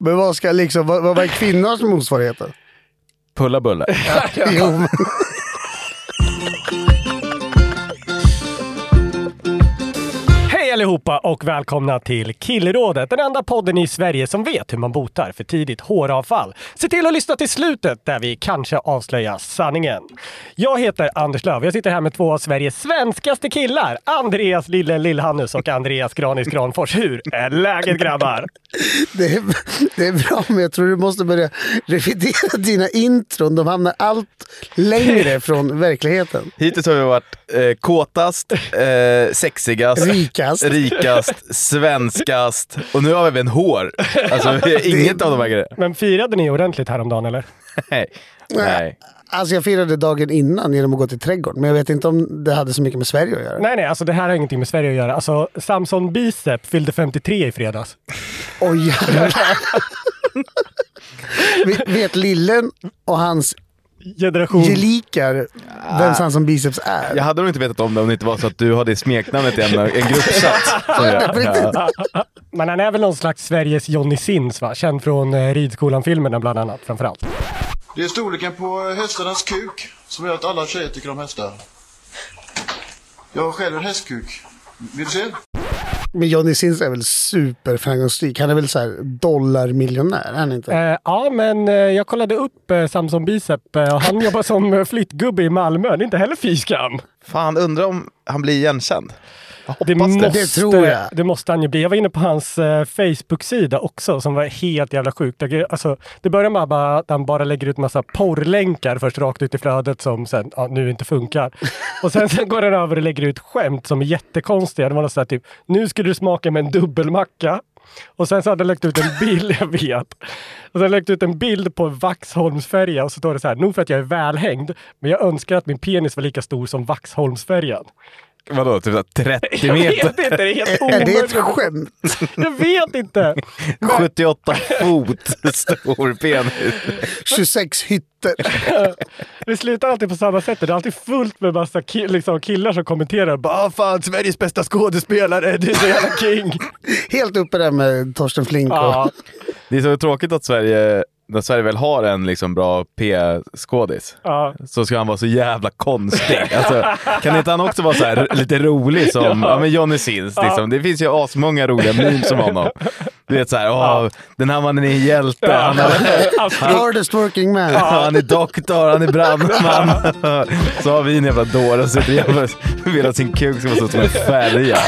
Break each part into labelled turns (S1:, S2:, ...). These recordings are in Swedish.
S1: Men vad ska liksom, vad, vad är kvinnors motsvarigheter?
S2: Pulla bulle.
S1: jo, men,
S3: allihopa och välkomna till Killrådet, den enda podden i Sverige som vet hur man botar för tidigt håravfall. Se till att lyssna till slutet där vi kanske avslöjar sanningen. Jag heter Anders Löv. Jag sitter här med två av Sveriges svenskaste killar. Andreas Lille Lillhannus och Andreas Granis Granfors. Hur är läget grabbar?
S1: det, är, det är bra, men jag tror du måste börja revidera dina intron. De hamnar allt längre från verkligheten.
S2: Hittills har vi varit eh, kåtast, eh, sexigast,
S1: Rikast.
S2: Rikast, svenskast och nu har vi en hår. Alltså vi är inget av de här grejerna.
S3: Men firade ni ordentligt häromdagen eller?
S2: Nej. Nej.
S1: Alltså jag firade dagen innan genom att gå till trädgården, men jag vet inte om det hade så mycket med Sverige att göra.
S3: Nej, nej, alltså det här har ingenting med Sverige att göra. Alltså Samson Bicep fyllde 53 i fredags.
S1: Oj jävlar. Vet- Vet Lillen och hans
S3: Generation...
S1: gelikar vem han som biceps är?
S2: Jag hade nog inte vetat om det om det inte var så att du har det smeknamnet i en, en gruppsats. ja.
S3: Men han är väl någon slags Sveriges Johnny Sins va? Känd från eh, Ridskolan-filmerna bland annat framförallt.
S4: Det är storleken på hästarnas kuk som gör att alla tjejer tycker om hästar. Jag har själv en hästkuk. Vill du se?
S1: Men Johnny Sins är väl superframgångsrik? Han är väl så här dollarmiljonär? Är han inte?
S3: Eh, ja, men eh, jag kollade upp eh, Samson Bicep eh, och han jobbar som flyttgubbe i Malmö. Det är inte heller fy skam.
S2: Fan, undrar om han blir igenkänd. Jag
S3: Det måste,
S1: Det tror jag.
S3: det måste han ju bli. Jag var inne på hans eh, Facebook-sida också som var helt jävla sjukt. Det- Alltså, det börjar med bara att han bara lägger ut massa porrlänkar först rakt ut i flödet som sen ja, nu inte funkar. Och sen, sen går han över och lägger ut skämt som är jättekonstiga. Det var något sånt här typ, nu skulle du smaka med en dubbelmacka. Och sen så hade han lagt ut en bild, jag vet. Och sen lagt ut en bild på Vaxholmsfärja och så står det så här, nog för att jag är välhängd, men jag önskar att min penis var lika stor som Vaxholmsfärjan.
S2: Vadå, typ så här 30
S3: Jag vet
S2: meter?
S3: inte, det är helt
S1: Är det ett
S3: omöjligt.
S1: skämt?
S3: Jag vet inte.
S2: 78 fot stor penis.
S1: 26 hytter.
S3: Det slutar alltid på samma sätt. Det är alltid fullt med massa ki- liksom killar som kommenterar. Bara, "Ah, fan, Sveriges bästa skådespelare, du är så jävla king.
S1: Helt uppe där med Torsten Flink. Och...
S3: ja,
S2: Det är så tråkigt att Sverige, när Sverige väl har en liksom bra P-skådis,
S3: ja.
S2: så ska han vara så jävla konstig. Alltså, kan inte han också vara så här, lite rolig som ja. men Johnny Sins? Liksom. Det finns ju asmånga roliga memes om honom. Du vet såhär, åh, den här mannen är en hjälte. Han, är,
S1: Hardest working man.
S2: han är doktor, han är brandman. Så har vi en jävla dåre som sitter och vill att sin kuk ska vara så som en färja.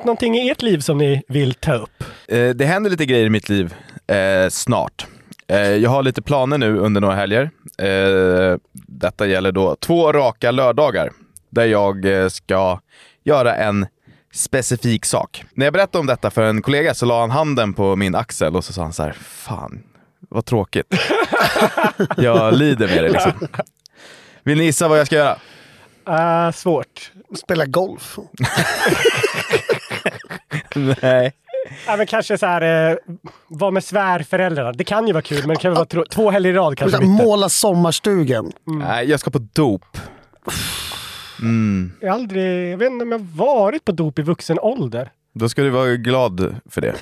S3: Hänt någonting i ert liv som ni vill ta upp?
S2: Eh, det händer lite grejer i mitt liv eh, snart. Eh, jag har lite planer nu under några helger. Eh, detta gäller då två raka lördagar där jag eh, ska göra en specifik sak. När jag berättade om detta för en kollega så la han handen på min axel och så sa han så här, fan vad tråkigt. jag lider med det liksom. Vill ni gissa vad jag ska göra?
S3: Uh, svårt.
S1: Spela golf.
S2: Nej.
S3: Ja, men kanske så här, eh, vara med svärföräldrarna. Det kan ju vara kul, men det kan vara tro- två helger i rad kanske.
S1: Så här. Måla sommarstugan.
S2: Nej, jag ska på dop. Mm.
S3: Jag, har aldrig, jag vet inte om jag har varit på dop i vuxen ålder.
S2: Då ska du vara glad för det.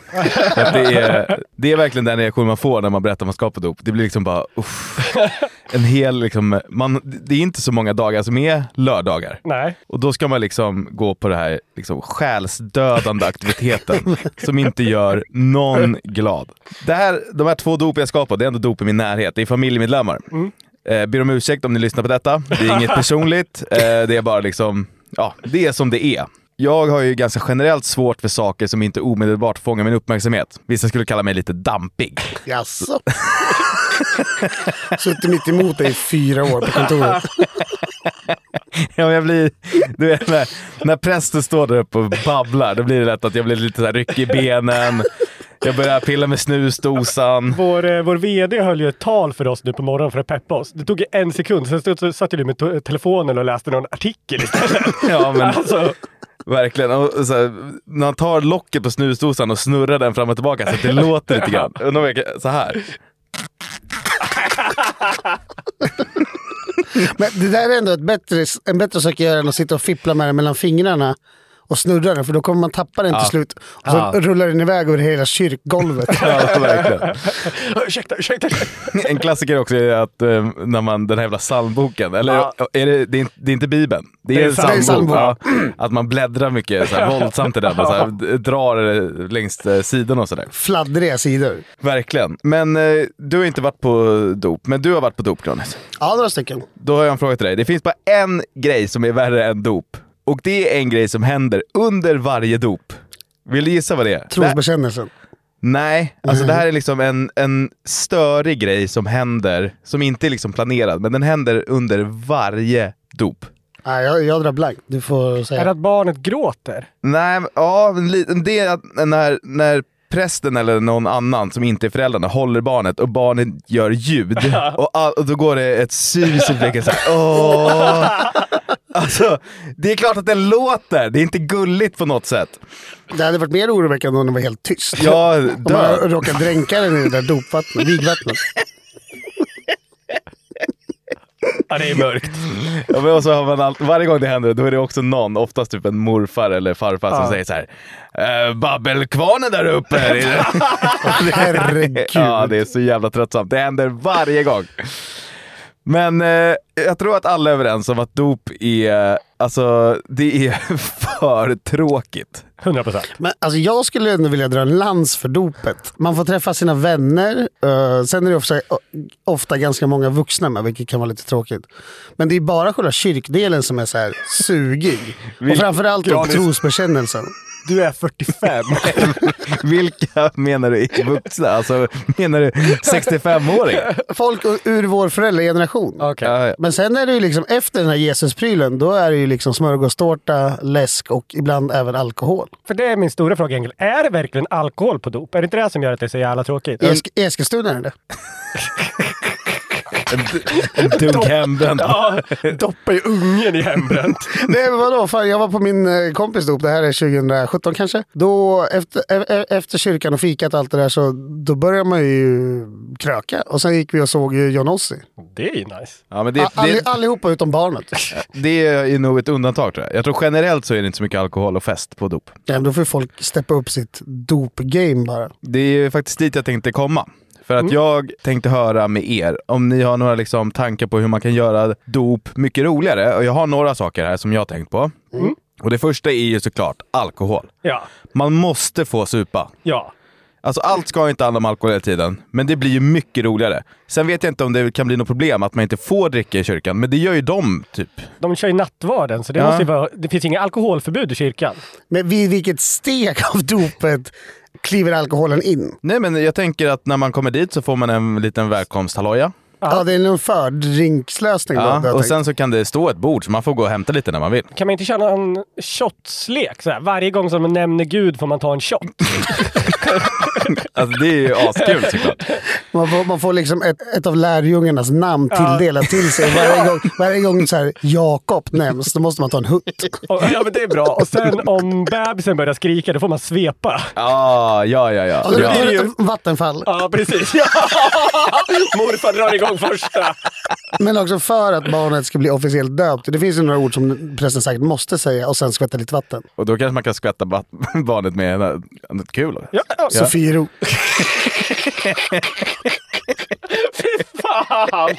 S2: För det, är, det är verkligen den reaktion man får när man berättar att man ska på dop. Det blir liksom bara uff. En hel liksom, man, det är inte så många dagar som är lördagar.
S3: Nej.
S2: Och då ska man liksom gå på den här liksom själsdödande aktiviteten som inte gör någon glad. Det här, de här två dop jag ska på, det är ändå dop i min närhet. Det är familjemedlemmar. Eh, ber om ursäkt om ni lyssnar på detta. Det är inget personligt. Eh, det är bara liksom, ja, det är som det är. Jag har ju ganska generellt svårt för saker som inte omedelbart fångar min uppmärksamhet. Vissa skulle kalla mig lite dampig.
S1: Jaså? Suttit mitt emot dig i fyra år på kontoret.
S2: Ja, men jag blir, du vet, när, när prästen står där uppe och babblar, då blir det lätt att jag blir lite så här ryckig i benen. Jag börjar pilla med snusdosan.
S3: Vår, eh, vår VD höll ju ett tal för oss nu på morgonen för att peppa oss. Det tog en sekund, sen satt du med telefonen och läste någon artikel istället.
S2: Ja, men
S3: Alltså,
S2: verkligen. Och så här, när han tar locket på snusdosan och snurrar den fram och tillbaka så att det låter lite grann. Så här.
S1: Men det där är ändå ett bättre, en bättre sak att göra än att sitta och fippla med den mellan fingrarna och snurra den, för då kommer man tappa den till slut. Och så
S2: Ja.
S1: rullar den iväg över hela kyrkgolvet.
S2: Ja, verkligen.
S3: ursäkta, ursäkta. ursäkta.
S2: En klassiker också är att eh, när man, den här jävla psalmboken, eller
S3: Ja.
S2: är det, det, är, inte- det är inte bibeln, det är,
S3: Det är
S2: en
S3: psalm- det är
S2: psalmbok. Ja,
S1: psalmbok.
S2: att man bläddrar mycket så här, våldsamt i den och så här, drar eh, längs eh, sidorna och sådär.
S1: Fladdriga sidor.
S2: Verkligen. Men eh, du har inte varit på dop, men du har varit på dop Granis.
S1: Ja, några stycken.
S2: Då har jag en fråga till dig. Det finns bara en grej som är värre än dop. Och det är en grej som händer under varje dop. Vill du gissa vad det är?
S1: Trosbekännelsen.
S2: Nej, alltså det här är liksom en, en störig grej som händer, som inte är liksom planerad, men den händer under varje dop.
S1: Nej, jag, jag drar blankt. Du får
S3: Är det
S1: säga.
S3: att barnet gråter?
S2: Nej, men- ja, det är att när, när prästen eller någon annan som inte är föräldrarna håller barnet och barnet gör ljud och, all, och då går det ett sus i blicken såhär åh. Alltså, det är klart att den låter, det är inte gulligt på något sätt.
S1: Det hade varit mer oroväckande om den var helt tyst.
S2: Ja,
S1: Om man råkar dränka den i det där dopvattnet, vigvattnet.
S3: Ja, det är mörkt.
S2: Ja, men så har man allt, varje gång det händer, då är det också någon, oftast typ en morfar eller farfar som
S3: Ja.
S2: säger så här. "Eh, Babbelkvarnen där uppe.
S1: Herregud.
S2: ja, det är så jävla tröttsamt. Det händer varje gång. Men eh, jag tror att alla är överens om att dop är, alltså det är för tråkigt.
S3: 100 procent.
S1: Men alltså, jag skulle ändå vilja dra en lans för dopet. Man får träffa sina vänner. eh, sen är det ofta, ofta ganska många vuxna med, vilket kan vara lite tråkigt. Men det är bara själva kyrkdelen som är så här sugig. Och framförallt då trosbekännelsen.
S3: Du är 45.
S2: Vilka menar du är vuxna? Alltså menar du 65-åringar?
S1: Folk ur vår föräldrageneration.
S2: Ja.
S1: Men sen är det ju liksom efter den här Jesusprylen, då är det ju liksom smörgåstårta, läsk och ibland även alkohol.
S3: För det är min stora fråga egentligen. Är det verkligen alkohol på dop? Är det inte det som gör att det är så jävla tråkigt?
S1: Esk Eskilstuna är det.
S2: En dunk hembränt.
S3: Ja, doppa i ungen i hembränt.
S1: Nej men vadå, fan, jag var på min eh, kompis dop, det här är 2017 kanske. Då efter, e- e- efter kyrkan och fikat och allt det där så då började man ju kröka. Och sen gick vi och såg ju John Ossie.
S3: Det är ju nice.
S2: Ja, men det,
S1: A- Alli,
S2: det,
S1: allihopa utom barnet.
S2: det är nog ett undantag tror jag. Jag tror generellt så är det inte så mycket alkohol och fest på dop.
S1: Ja, då får folk steppa upp sitt dop-game bara.
S2: Det är ju faktiskt dit jag tänkte komma. För att jag tänkte höra med er om ni har några liksom tankar på hur man kan göra dop mycket roligare. Och jag har några saker här som jag har tänkt på. Och det första är ju såklart alkohol.
S3: Ja.
S2: Man måste få supa.
S3: Ja.
S2: Alltså allt ska inte handla om alkohol hela tiden, men det blir ju mycket roligare. Sen vet jag inte om det kan bli något problem att man inte får dricka i kyrkan, men det gör ju de typ.
S3: De kör ju nattvarden, så det,
S2: Ja.
S3: måste ju vara, det finns inga alkoholförbud i kyrkan.
S1: Men vid vilket steg av dopet kliver alkoholen in?
S2: Nej men jag tänker att när man kommer dit så får man en liten välkomsthalloja.
S1: Ja, det är någon fördrinkslösning.
S2: Ja,
S1: då,
S2: och sen så kan det stå ett bord så man får gå och hämta lite när man vill.
S3: Kan man inte köra en shotslek? Så här, varje gång som man nämner Gud får man ta en shot.
S2: Alltså det är ju askul såklart.
S1: Man får, man får liksom ett, ett av lärjungarnas namn
S3: Ja.
S1: tilldelat till sig. Varje gång, varje gång så här, Jakob nämns, då måste man ta en hutt.
S3: Och, ja, men det är bra. Och sen om bebisen börjar skrika, då får man svepa.
S2: Ah, ja, ja, ja.
S1: Och då
S2: ja.
S1: blir det ju vattenfall.
S3: Ja, precis. Ja. Morfar drar igång första.
S1: Men också för att barnet ska bli officiellt döpt. Det finns ju några ord som prästen säkert måste säga och sen skvätta lite vatten.
S2: Och då kanske man kan skvätta ba- barnet med något kul.
S3: Ja, ja.
S1: Sofiero.
S3: Fan!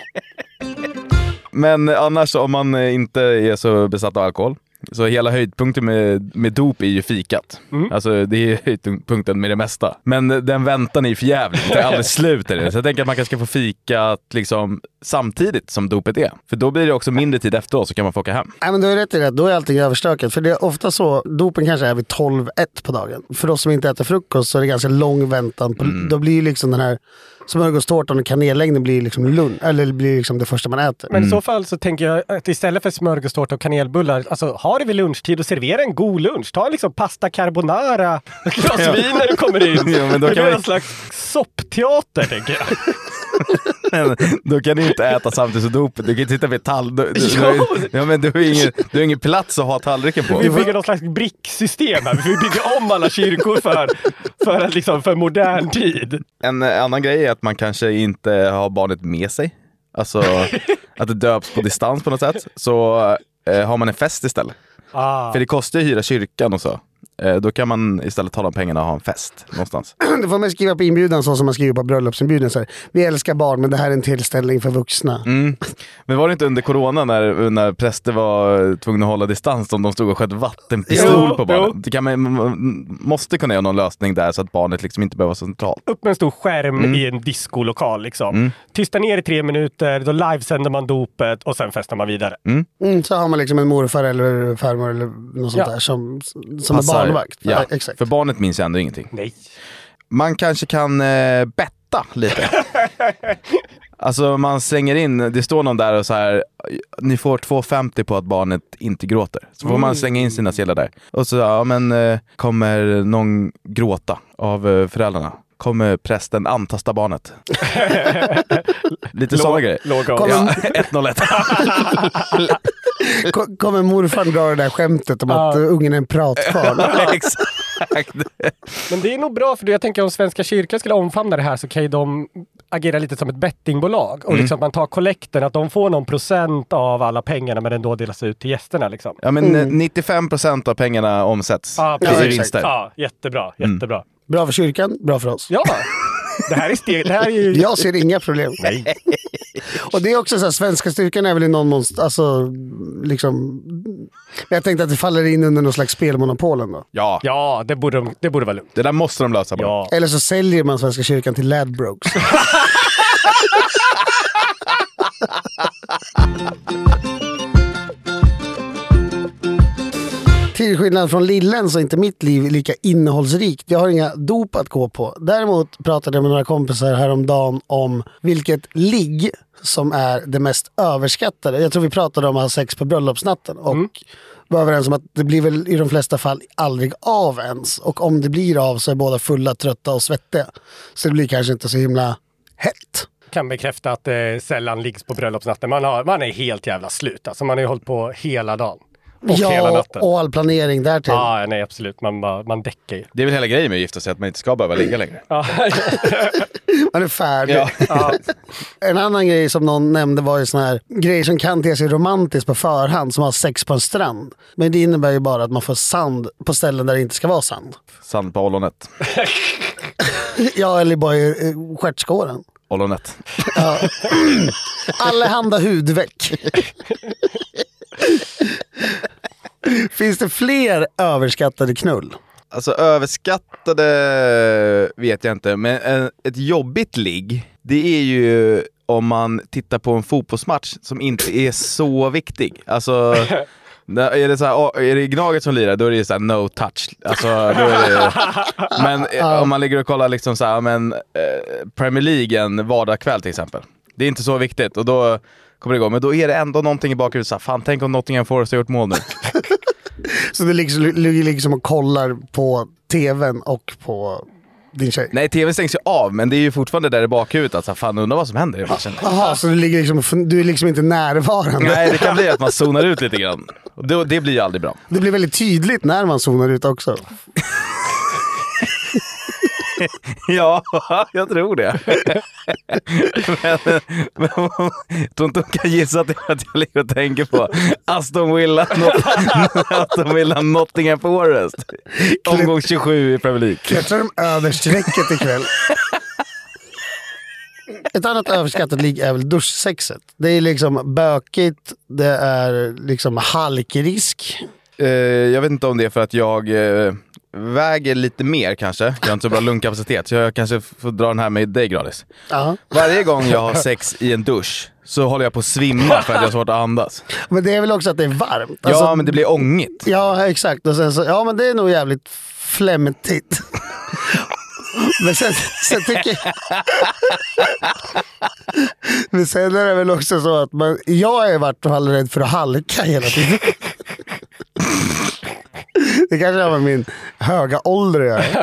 S2: Men annars om man inte är så besatt av alkohol. Så hela höjdpunkten med, med dop är ju fikat. Alltså det är höjdpunkten med det mesta. Men den väntan är ju förjävlig. Det är aldrig slut. Det. Så jag tänker att man kanske ska få fikat liksom, samtidigt som dopet är. För då blir det också mindre tid efteråt så kan man få åka hem.
S1: Nej, men du har rätt i det, då är allting överstökat. För det är ofta så, dopen kanske är vid 12-1 på dagen. För oss som inte äter frukost så är det ganska lång väntan. På, Då blir ju liksom den här smörgåstårtan och kanellängden blir liksom lunch, eller blir liksom det första man äter.
S3: Men i så fall så tänker jag att istället för smörgåstårta och kanelbullar, alltså ha det vid lunchtid och servera en god lunch. Ta liksom pasta carbonara, ett glas vin när du kommer in.
S2: Ja, men då
S3: det
S2: kan
S3: blir
S2: vi-
S3: en slags soppteater tänker jag.
S2: Men då kan du inte äta samtidigt som dopet. Du kan inte sitta vid tall... Du, du, ja, men du har ingen, du har ingen plats att ha tallriken på.
S3: Vi bygger någon slags bricksystem här. Vi bygga om alla kyrkor för, för, att liksom, för modern tid.
S2: En eh, annan grej är att man kanske inte har barnet med sig. Alltså att det döps på distans på något sätt. Så eh, har man en fest istället.
S3: Ah.
S2: För det kostar ju att hyra kyrkan och så. Eh, då kan man istället ta de pengarna och ha en fest någonstans.
S1: Då får man skriva på inbjudan så som man skriver på bröllopsinbjudan. Så här, Vi älskar barn men det här är en tillställning för vuxna.
S2: Mm. Men var det inte under corona när, när präster var tvungna att hålla distans som de stod och sköt vattenpistol
S3: Jo,
S2: på barnet? Det kan man, man måste kunna göra någon lösning där så att barnet liksom inte behöver vara centralt.
S3: Upp med en stor skärm
S2: Mm.
S3: i en diskolokal. Liksom. Tysta ner i tre minuter, då livesänder man dopet och sen festar man vidare.
S1: Mm, så har man liksom en morfar eller farmor eller något sånt
S3: Ja.
S1: där som, som är
S2: Passar-
S1: barnvakt.
S2: Ja,
S1: exakt.
S2: för barnet minns ändå ingenting.
S3: Nej.
S2: Man kanske kan eh, betta lite. Alltså man slänger in, det står någon där och så här, ni får 2,50 på att barnet inte gråter. Så får man slänga in sina sedlar där. Och så, ja men eh, kommer någon gråta av eh, föräldrarna? Kommer prästen antasta barnet? Lite sådana grejer.
S3: Låg av.
S1: Kommer-
S2: Ja, 101.
S1: Ko- Kommer morfar dra det där skämtet om
S3: Ja.
S1: att ungen är en pratkvarn?
S2: Exakt.
S3: Men det är nog bra, för jag tänker om Svenska kyrkan skulle omfamna det här så kan ju de agera lite som ett bettingbolag. Och liksom att man tar kollekten, att de får någon procent av alla pengarna men den då delas ut till gästerna. Liksom.
S2: Ja men eh, 95% av pengarna omsätts
S3: Ja,
S2: i vinster.
S3: Ja, jättebra,
S2: Mm.
S1: Bra för kyrkan, bra för oss.
S3: Ja, det här är steg, det här är ju...
S1: Jag ser inga problem.
S3: Nej.
S1: Och det är också så här, svenska styrkan är väl i någon mån, alltså, liksom... Jag tänkte att det faller in under någon slags spelmonopol ändå.
S2: Ja,
S3: Ja, det borde, de, det borde vara lugnt.
S2: det där måste de lösa bara.
S3: Ja.
S1: Eller så säljer man Svenska kyrkan till Ladbrokes. Till skillnad från Lillen så är inte mitt liv lika innehållsrikt. Jag har inga dop att gå på. Däremot pratade jag med några kompisar häromdagen om vilket ligg som är det mest överskattade. Jag tror vi pratade om att ha sex på bröllopsnatten och var överens om att det blir väl i de flesta fall aldrig av ens. Och om det blir av så är båda fulla, trötta och svettiga. Så det blir kanske inte så himla hett.
S3: Kan bekräfta att det sällan liggs på bröllopsnatten. Man, har, man är helt jävla slut. Alltså man har ju hållit på hela dagen. Och hela
S1: ja,
S3: natten.
S1: och all planering därtill.
S3: Ja, nej absolut. Man, bara, man däckar ju.
S2: Det är väl hela grejen med att gifta sig, att man inte ska behöva ligga längre.
S3: Ja.
S1: Man är färdig.
S2: Ja.
S3: ja.
S1: En annan grej som någon nämnde var ju sån här grejer som kan te sig romantiskt på förhand, som har sex på en strand. Men det innebär ju bara att man får sand på ställen där det inte ska vara sand.
S2: Sand på ollonet.
S1: Ja, eller bara i stjärtskåren.
S2: Ollonet.
S1: Allehanda hudveck. Finns det fler överskattade knull?
S2: Alltså överskattade vet jag inte, men en, ett jobbigt ligg, det är ju om man tittar på en fotbollsmatch som inte är så viktig. Alltså, är det, så här, är det Gnaget som lirar, då är det så här no touch. Alltså, då är det, men eh, om man ligger och kollar liksom så här, men, eh, Premier League en vardagskväll till exempel. Det är inte så viktigt och då kommer det igång. Men då är det ändå någonting i bakhuvudet. så här, Fan, tänk om Nottingham Forest har gjort mål nu.
S1: Så du liksom, ligger liksom och kollar på tvn och på din tjej?
S2: Nej, tv stängs ju av, men det är ju fortfarande där i bakhuvudet. Att så här, fan, undrar vad som händer i matchen.
S1: Jaha, så du, ligger liksom, du är liksom inte närvarande?
S2: Nej, det kan bli att man zonar ut lite grann. Det, det blir ju aldrig bra.
S1: Det blir väldigt tydligt när man zonar ut också.
S2: Ja, jag tror det. men, men jag tror inte hon kan gissa att det är att jag ligger och tänker på Aston Villa, Not Aston Villa Nottingham Forest. Omgång 27 i Premier League.
S1: Klättrar de över strecket ikväll? Ett annat överskattat ligg är väl duschsexet. Det är liksom bökigt, det är liksom halkrisk.
S2: Eh, jag vet inte om det är för att jag eh, väger lite mer kanske. Jag har inte så bra lungkapacitet, så jag kanske får dra den här med dig Gradis.
S1: Ja.
S2: Varje gång jag har sex i en dusch så håller jag på att svimma för att jag har svårt att andas.
S1: Men det är väl också att det är varmt.
S2: Ja,
S1: Alltså,
S2: men det blir ångigt.
S1: Ja, exakt. Och sen så, ja, men det är nog jävligt flämtigt. Men sen, sen tycker jag... Men sen är det väl också så att man, jag är i vart fall rädd för att halka hela tiden. Det kanske har med min höga ålder att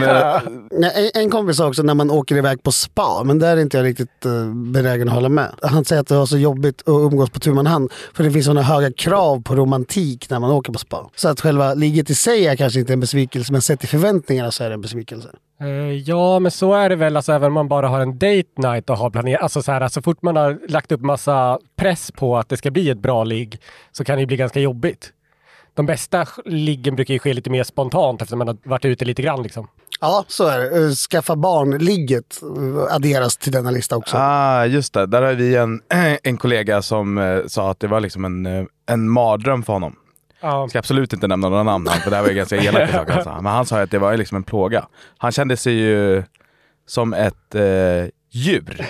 S1: göra. En, en kompis sa också när man åker iväg på spa, men där är inte jag riktigt uh, benägen att hålla med. Han säger att det var så jobbigt att umgås på tu man hand, för det finns sådana höga krav på romantik när man åker på spa. Så att själva ligget i sig är kanske inte en besvikelse, men sett i förväntningarna så är det en besvikelse.
S3: Eh, Ja, men så är det väl. Alltså, även om man bara har en date night och har planerat. Alltså, så, här, så fort man har lagt upp massa press på att det ska bli ett bra ligg så kan det ju bli ganska jobbigt. De bästa liggen brukar ju ske lite mer spontant eftersom man har varit ute lite grann. Liksom.
S1: Ja, så är det. Eh, Skaffa barn-ligget eh, adderas till denna lista också.
S2: Ah, just det. Där har vi en, en kollega som eh, sa att det var liksom en, en mardröm för honom.
S3: Ja.
S2: Jag ska absolut inte nämna några namn här, för det här var ju ganska elakt sak han sa. Men han sa att det var liksom en plåga. Han kände sig ju som ett eh, djur.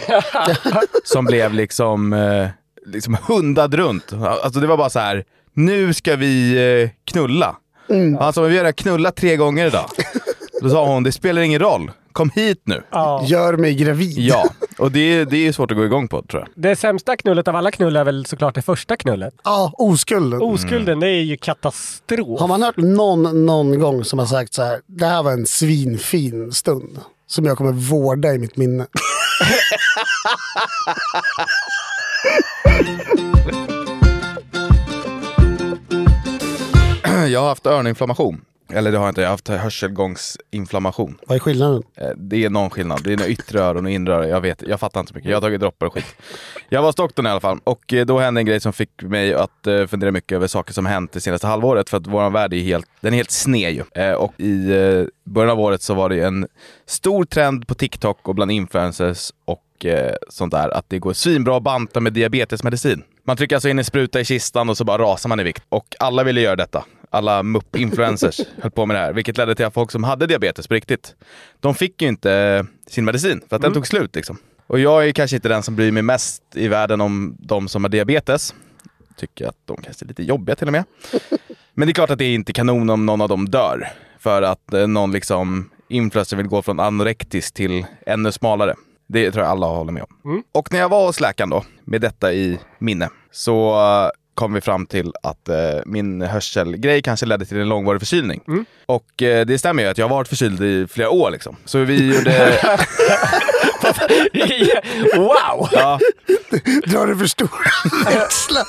S2: som blev liksom, eh, liksom hundad runt. Alltså det var bara så här. Nu ska vi eh, knulla.
S1: Mm.
S2: Han sa, vi har knullat tre gånger idag. Då sa hon, det spelar ingen roll. Kom hit nu.
S3: Ja.
S1: Gör mig gravid.
S2: Ja, och det, det är svårt att gå igång på tror jag.
S3: Det sämsta knullet av alla knull är väl såklart det första knullet.
S1: Ja, oskulden.
S3: Oskulden, det är ju katastrof.
S1: Har man hört någon någon gång som har sagt så här, det här var en svinfin stund som jag kommer vårda i mitt minne.
S2: Jag har haft öroninflammation. Eller det har jag inte, jag har haft hörselgångsinflammation.
S1: Vad är skillnaden?
S2: Eh, Det är någon skillnad. Det är några yttre öron och inre öron. Jag vet, jag fattar inte så mycket. Jag har tagit droppar och skit. Jag var hos doktorn i alla fall och eh, då hände en grej som fick mig att eh, fundera mycket över saker som hänt det senaste halvåret. För att vår värld är helt, den är helt sned ju. Och i början av året så var det en stor trend på TikTok och bland influencers och sånt där att det går svinbra att banta med diabetesmedicin. Man trycker alltså in en spruta i kistan och så bara rasar man i vikt. Och alla ville göra detta. Alla mupp-influencers höll på med det här, vilket ledde till att folk som hade diabetes på riktigt, de fick ju inte eh, sin medicin för att den tog slut. Liksom. Och jag är kanske inte den som bryr mig mest i världen om de som har diabetes. Tycker att de kanske är lite jobbiga till och med. Men det är klart att det är inte kanon om någon av dem dör. För att eh, någon liksom influencer vill gå från anorektisk till ännu smalare. Det tror jag alla håller med om. Och när jag var hos läkaren då, med detta i minne, så eh, kom vi fram till att eh, min hörselgrej kanske ledde till en långvarig förkylning. Och eh, det stämmer ju att jag har varit förkyld i flera år liksom. Så vi gjorde...
S3: wow!
S2: ja,
S1: Drar du för stora växlar?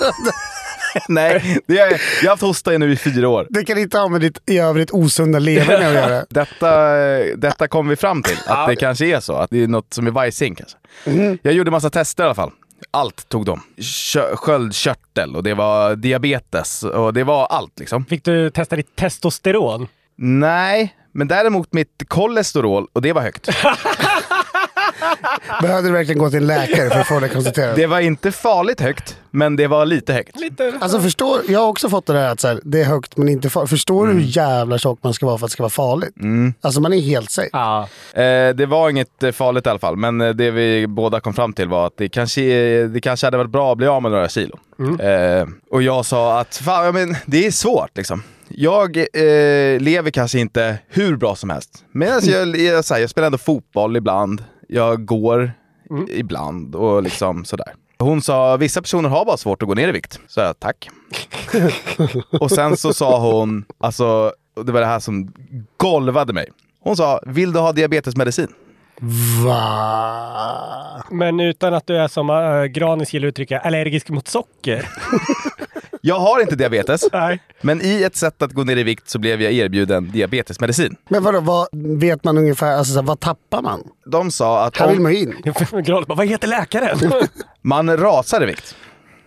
S2: nej, det är, jag har haft hosta nu i fyra år.
S1: Det kan inte ha med ditt i övrigt osunda leverne att göra.
S2: Detta, detta kom vi fram till, att det kanske är så. Att det är något som är vajsing kanske. Jag gjorde massa tester i alla fall. Allt tog de. Kö- Sköldkörtel och det var diabetes och det var allt liksom.
S3: Fick du testa ditt testosteron?
S2: Nej, men däremot mitt kolesterol och det var högt.
S1: Behövde du verkligen gå till en läkare för att få det konstaterat?
S2: Det var inte farligt högt, men det var lite högt.
S1: Alltså förstår, jag har också fått det där att så här, det är högt men inte farligt. Förstår
S2: Mm.
S1: du hur jävla tjock man ska vara för att det ska vara farligt? Alltså man är helt safe.
S3: Ja.
S2: Eh, det var inget eh, farligt i alla fall, men eh, det vi båda kom fram till var att det kanske, det kanske hade varit bra att bli av med några kilo. Eh, och jag sa att fan, men, det är svårt liksom. Jag eh, lever kanske inte hur bra som helst, men alltså, jag, jag, så här, jag spelar ändå fotboll ibland. Jag går ibland och liksom sådär. Hon sa vissa personer har bara svårt att gå ner i vikt. Så jag tack. och sen så sa hon, alltså det var det här som golvade mig. Hon sa, vill du ha diabetesmedicin?
S1: Va?
S3: Men utan att du är som äh, Granis gillar uttrycka, allergisk mot socker.
S2: Jag har inte diabetes,
S3: Nej.
S2: men i ett sätt att gå ner i vikt så blev jag erbjuden diabetesmedicin.
S1: Men vadå, vad, vet man ungefär, alltså, vad tappar man?
S2: De sa att
S1: Här vill man in.
S3: Granis bara, vad heter läkaren?
S2: man rasar i vikt.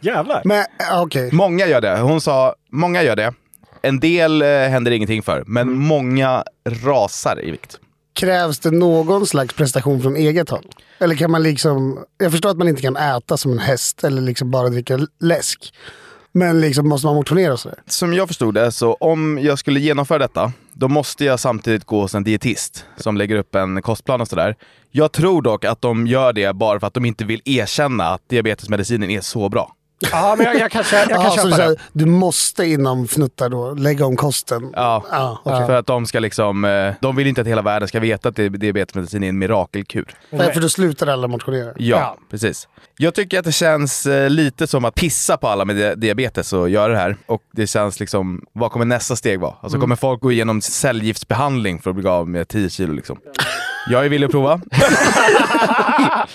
S3: Jävlar.
S1: Men äh, okej,
S2: Många gör det. Hon sa, många gör det. En del eh, händer ingenting för, men
S1: Mm.
S2: många rasar i vikt.
S1: krävs det någon slags prestation från eget håll? Eller kan man liksom, jag förstår att man inte kan äta som en häst eller liksom bara dricka läsk. Men liksom måste man motionera och sådär?
S2: Som jag förstod det, så om jag skulle genomföra detta, då måste jag samtidigt gå hos en dietist som lägger upp en kostplan och sådär. Jag tror dock att de gör det bara för att de inte vill erkänna att diabetesmedicinen är så bra.
S3: Ja, men jag, jag kanske jag kan
S1: så
S3: köpa
S1: du, säger,
S3: det.
S1: du måste inom fnuttar då lägga om kosten?
S2: Ja,
S1: Ja, okej.
S2: för att de ska liksom, eh, de vill inte att hela världen ska veta att di- diabetesmedicin är en mirakelkur.
S1: Nej, för då slutar alla motionera.
S2: Ja,
S3: Ja.
S2: precis. Jag tycker att det känns eh, lite som att pissa på alla med di- diabetes och göra det här. Och det känns liksom, vad kommer nästa steg vara? Alltså kommer folk gå igenom cellgiftsbehandling för att bli av med 10 kilo liksom? Jag är villig att prova.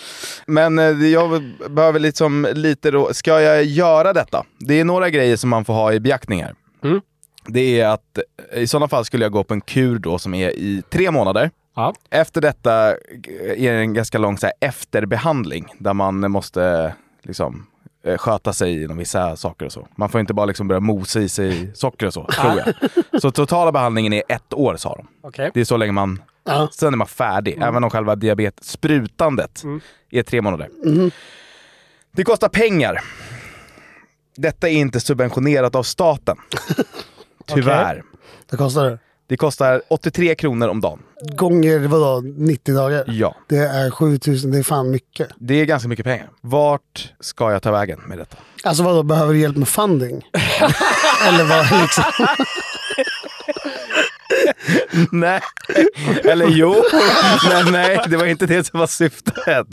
S2: Men eh, jag behöver liksom lite då, ska jag göra detta? Det är några grejer som man får ha i beaktning här.
S3: Mm.
S2: Det är att eh, i sådana fall skulle jag gå på en kur då som är i tre månader.
S3: Ja.
S2: Efter detta är det en ganska lång så här, efterbehandling där man måste liksom eh, sköta sig inom vissa saker och så. Man får inte bara liksom börja mosa i sig socker och så, tror jag. Så totala behandlingen är ett år sa de.
S3: Okej.
S2: Det är så länge man,
S1: Ja.
S2: sen är man färdig. Även om själva diabetes, sprutandet är tre månader. Det kostar pengar. Detta är inte subventionerat av staten. Tyvärr.
S1: Det kostar det.
S2: Det kostar 83 kronor om dagen.
S1: Gånger vadå, 90 dagar?
S2: Ja.
S1: Det är 7000, det är fan mycket.
S2: Det är ganska mycket pengar. Vart ska jag ta vägen med detta?
S1: Alltså vadå, behöver du hjälp med funding? Eller vad liksom?
S2: nej, eller jo, men nej, det var inte det som var syftet.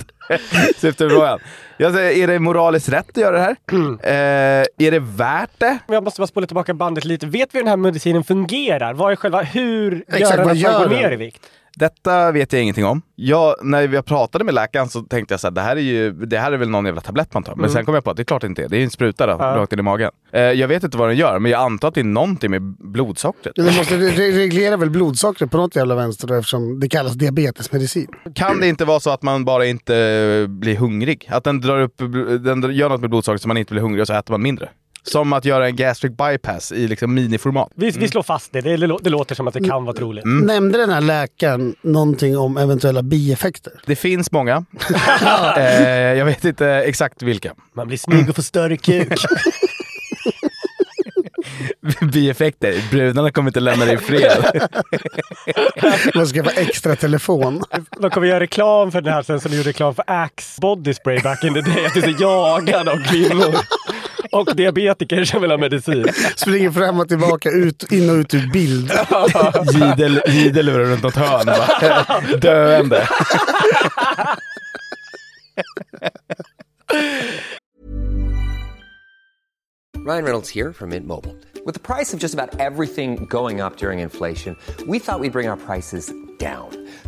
S2: Syftet med frågan. Jag säger, är det moraliskt rätt att göra det här? Eh, är det värt det?
S3: Jag måste bara spola tillbaka bandet lite. Vet vi hur den här medicinen fungerar? Vad är själva, hur
S1: Exakt,
S3: gör den att man
S1: gör
S3: går ner i vikt?
S2: Detta vet jag ingenting om. Jag, när jag pratade med läkaren så tänkte jag så här, det här är ju, det här är väl någon jävla tablett man tar. Men sen kom jag på att det är klart det inte är. Det är en spruta då,
S3: Ja.
S2: rakt in i magen. Eh, jag vet inte vad den gör, men jag antar att det är någonting med blodsockret.
S1: Du måste re- reglera väl blodsockret på något jävla vänster då, eftersom det kallas diabetesmedicin.
S2: Kan det inte vara så att man bara inte blir hungrig? Att den, drar upp, den gör något med blodsockret så man inte blir hungrig och så äter man mindre? Som att göra en gastric bypass i liksom miniformat.
S3: Vi, vi slår fast det. Det, det, lå- det låter som att det kan vara troligt.
S1: Nämnde den här läkaren någonting om eventuella bieffekter?
S2: Det finns många. eh, jag vet inte exakt vilka.
S3: Man blir snygg och får större kuk.
S2: Bieffekter. Brudarna kommer inte lämna dig i fred.
S1: Man ska få extra telefon.
S3: De kommer göra reklam för den här sen som de gjorde reklam för Axe Body Spray back in the day. Att du är så jagad av kvinnor. Och diabetiker som vill ha medicin.
S1: Springer fram och tillbaka, ut, in och ut ur bild.
S2: Gidel, gidel runt något hörn. Bara, döende.
S5: Ryan Reynolds here from Mint Mobile. With the price of just about everything going up during inflation, we thought we'd bring our prices down.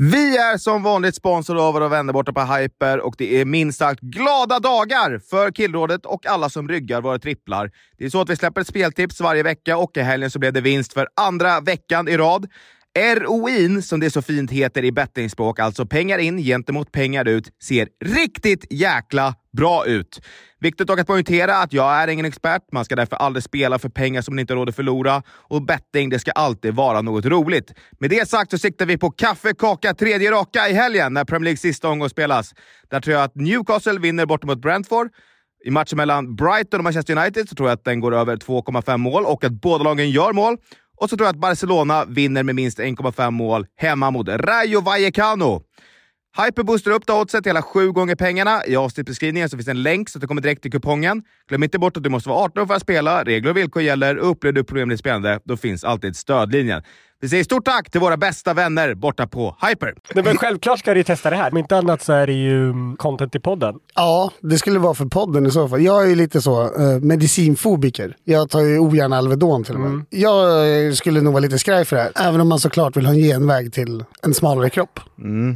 S2: Vi är som vanligt sponsrade av våra vänner borta på Hyper och det är minst sagt glada dagar för Killrådet och alla som ryggar våra tripplar. Det är så att vi släpper ett speltips varje vecka och i helgen så blev det vinst för andra veckan i rad. ROIn, som det så fint heter i bettingspråk, alltså pengar in gentemot pengar ut, ser riktigt jäkla bra ut. Viktigt dock att poängtera att jag är ingen expert. Man ska därför aldrig spela för pengar som man inte råder förlora. Och betting, det ska alltid vara något roligt. Med det sagt så siktar vi på kaffe, kaka, tredje raka i helgen när Premier Leagues sista omgång spelas. Där tror jag att Newcastle vinner bort mot Brentford. I matchen mellan Brighton och Manchester United så tror jag att den går över 2,5 mål och att båda lagen gör mål. Och så tror jag att Barcelona vinner med minst 1,5 mål hemma mot Rayo Vallecano. Hyper boostar upp det oddset hela sju gånger pengarna. I avsnittbeskrivningen så finns en länk så att du kommer direkt till kupongen. Glöm inte bort att du måste vara 18 år för att spela. Regler och villkor gäller. Upplever du problem med spelande, då finns alltid stödlinjen. Vi säger stort tack till våra bästa vänner borta på Hyper.
S3: Nej, men självklart ska du testa det här. Om inte annat så är det ju mm, content i podden.
S1: Ja, det skulle vara för podden i så fall. Jag är ju lite så eh, medicinfobiker. Jag tar ju ogärna Alvedon till och med. Jag eh, skulle nog vara lite skraj för det här. Även om man såklart vill ha en genväg till en smalare kropp.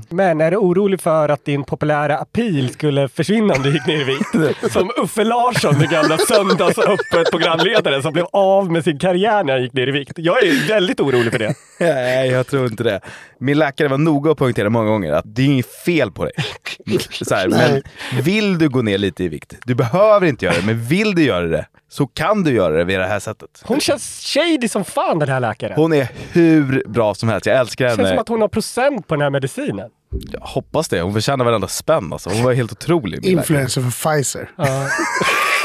S3: Men är du orolig för att din populära appeal skulle försvinna om du gick ner i vikt? Som Uffe Larsson, den gamla söndagsöppet programledaren som blev av med sin karriär när han gick ner i vikt. Jag är väldigt orolig för det.
S2: Nej, jag tror inte det. Min läkare var noga och poängterade många gånger att det är inget fel på dig. Så här, men vill du gå ner lite i vikt, du behöver inte göra det, men vill du göra det så kan du göra det vid det här sättet.
S3: Hon känns shady som fan den här läkaren.
S2: Hon är hur bra som helst. Jag älskar
S3: Det känns som
S2: henne.
S3: att hon har procent på den här medicinen.
S2: Jag hoppas det. Hon förtjänar varenda spänn alltså. Hon var helt otrolig.
S1: Influencer för Pfizer.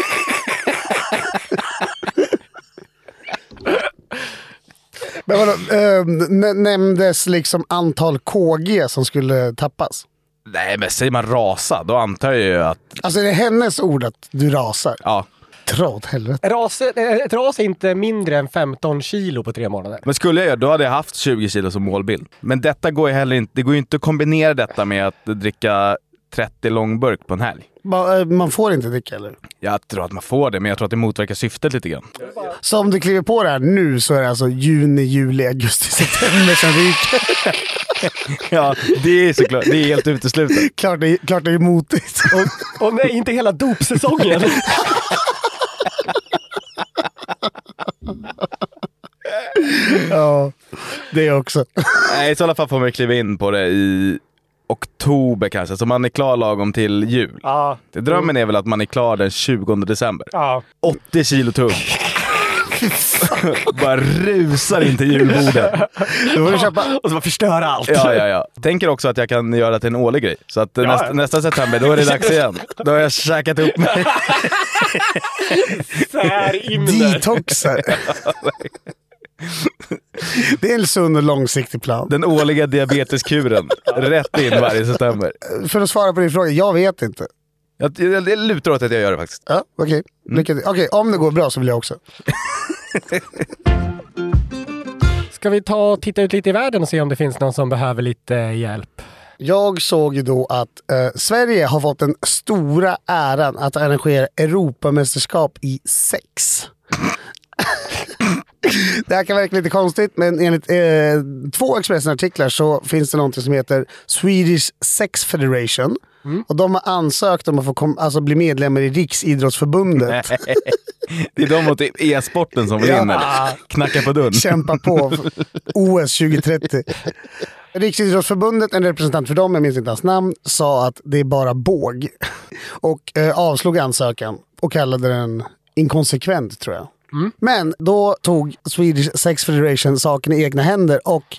S1: Men vadå, n- nämndes liksom antal KG som skulle tappas?
S2: Nej, men säger man rasa, då antar jag ju att...
S1: Alltså är det hennes ord att du rasar?
S2: Ja.
S1: Dra åt helvete.
S3: Ras, ett ras är inte mindre än 15 kilo på tre månader.
S2: Men skulle jag göra då hade jag haft 20 kilo som målbild. Men detta går ju heller inte, det går ju inte att kombinera detta med att dricka 30 långburk på en helg.
S1: Eh, Man får inte dricka eller?
S2: Jag tror att man får det, men jag tror att det motverkar syftet lite grann.
S1: Så om du kliver på det här nu så är det alltså juni, juli, augusti, september som ryker.
S2: Ja, det är såklart. Det är helt uteslutet.
S1: klart, det, klart det är motigt.
S3: Och nej, inte hela dopsäsongen.
S1: ja, det också.
S2: Nej, i sådana fall får man kliva in på det i oktober kanske, så man är klar lagom till jul.
S3: Ja.
S2: Det Drömmen är väl att man är klar den 20 december.
S3: Ja.
S2: 80 kilo tung. bara rusar in till julbordet.
S1: Då får du köpa...
S3: Och så bara förstöra allt.
S2: Ja, ja, ja. Tänker också att jag kan göra det till en årlig grej. Så att
S3: Ja,
S2: nästa, nästa september, då är det dags igen. Då har jag käkat upp mig.
S3: Särimner.
S1: Detoxar. Det är en sund och långsiktig plan.
S2: Den årliga diabeteskuren. Rätt in varje september.
S1: För att svara på din fråga, jag vet inte.
S2: Jag, jag, jag lutar åt att jag gör det faktiskt.
S1: Ja, Okej, Lycka till. Okej, om det går bra så vill jag också.
S3: Ska vi ta och titta ut lite i världen och se om det finns någon som behöver lite hjälp?
S1: Jag såg ju då att eh, Sverige har fått den stora äran att arrangera Europamästerskap i sex. Det här kan verka lite konstigt, men enligt eh, två Expressen-artiklar så finns det något som heter Swedish Sex Federation. Och de har ansökt om att få kom, alltså bli medlemmar i Riksidrottsförbundet.
S2: Det är de mot e-sporten som
S1: Ja.
S2: vinner. Knacka på dörren.
S1: Kämpa på OS 2030. Riksidrottsförbundet, en representant för dem, jag minns inte hans namn, sa att det är bara båg. Och eh, avslog ansökan och kallade den inkonsekvent tror jag. Men då tog Swedish Sex Federation saken i egna händer och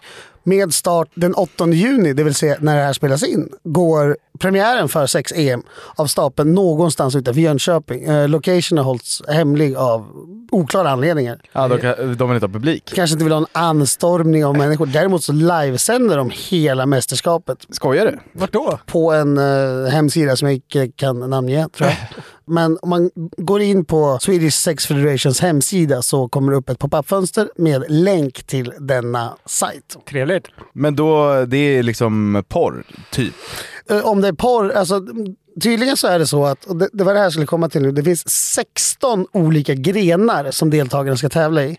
S1: med start den 8 juni, det vill säga när det här spelas in, går premiären för 6-EM av stapeln någonstans utanför Jönköping. Eh, location har hållits hemlig av oklara anledningar.
S2: Ja, de, kan, de vill inte ha publik.
S1: Kanske inte vill ha en anstormning av människor. Däremot så livesänder de hela mästerskapet.
S2: Skojar du?
S3: Vart då?
S1: På en eh, hemsida som jag inte kan namnge tror jag. Men om man går in på Swedish Sex Federations hemsida så kommer det upp ett pop-up-fönster med länk till denna sajt.
S3: Trevligt.
S2: Men då, det är liksom porr, typ.
S1: Eh, Om det är porr, alltså tydligen så är det så att, och det, det var det här jag skulle komma till nu, det finns 16 olika grenar som deltagarna ska tävla i.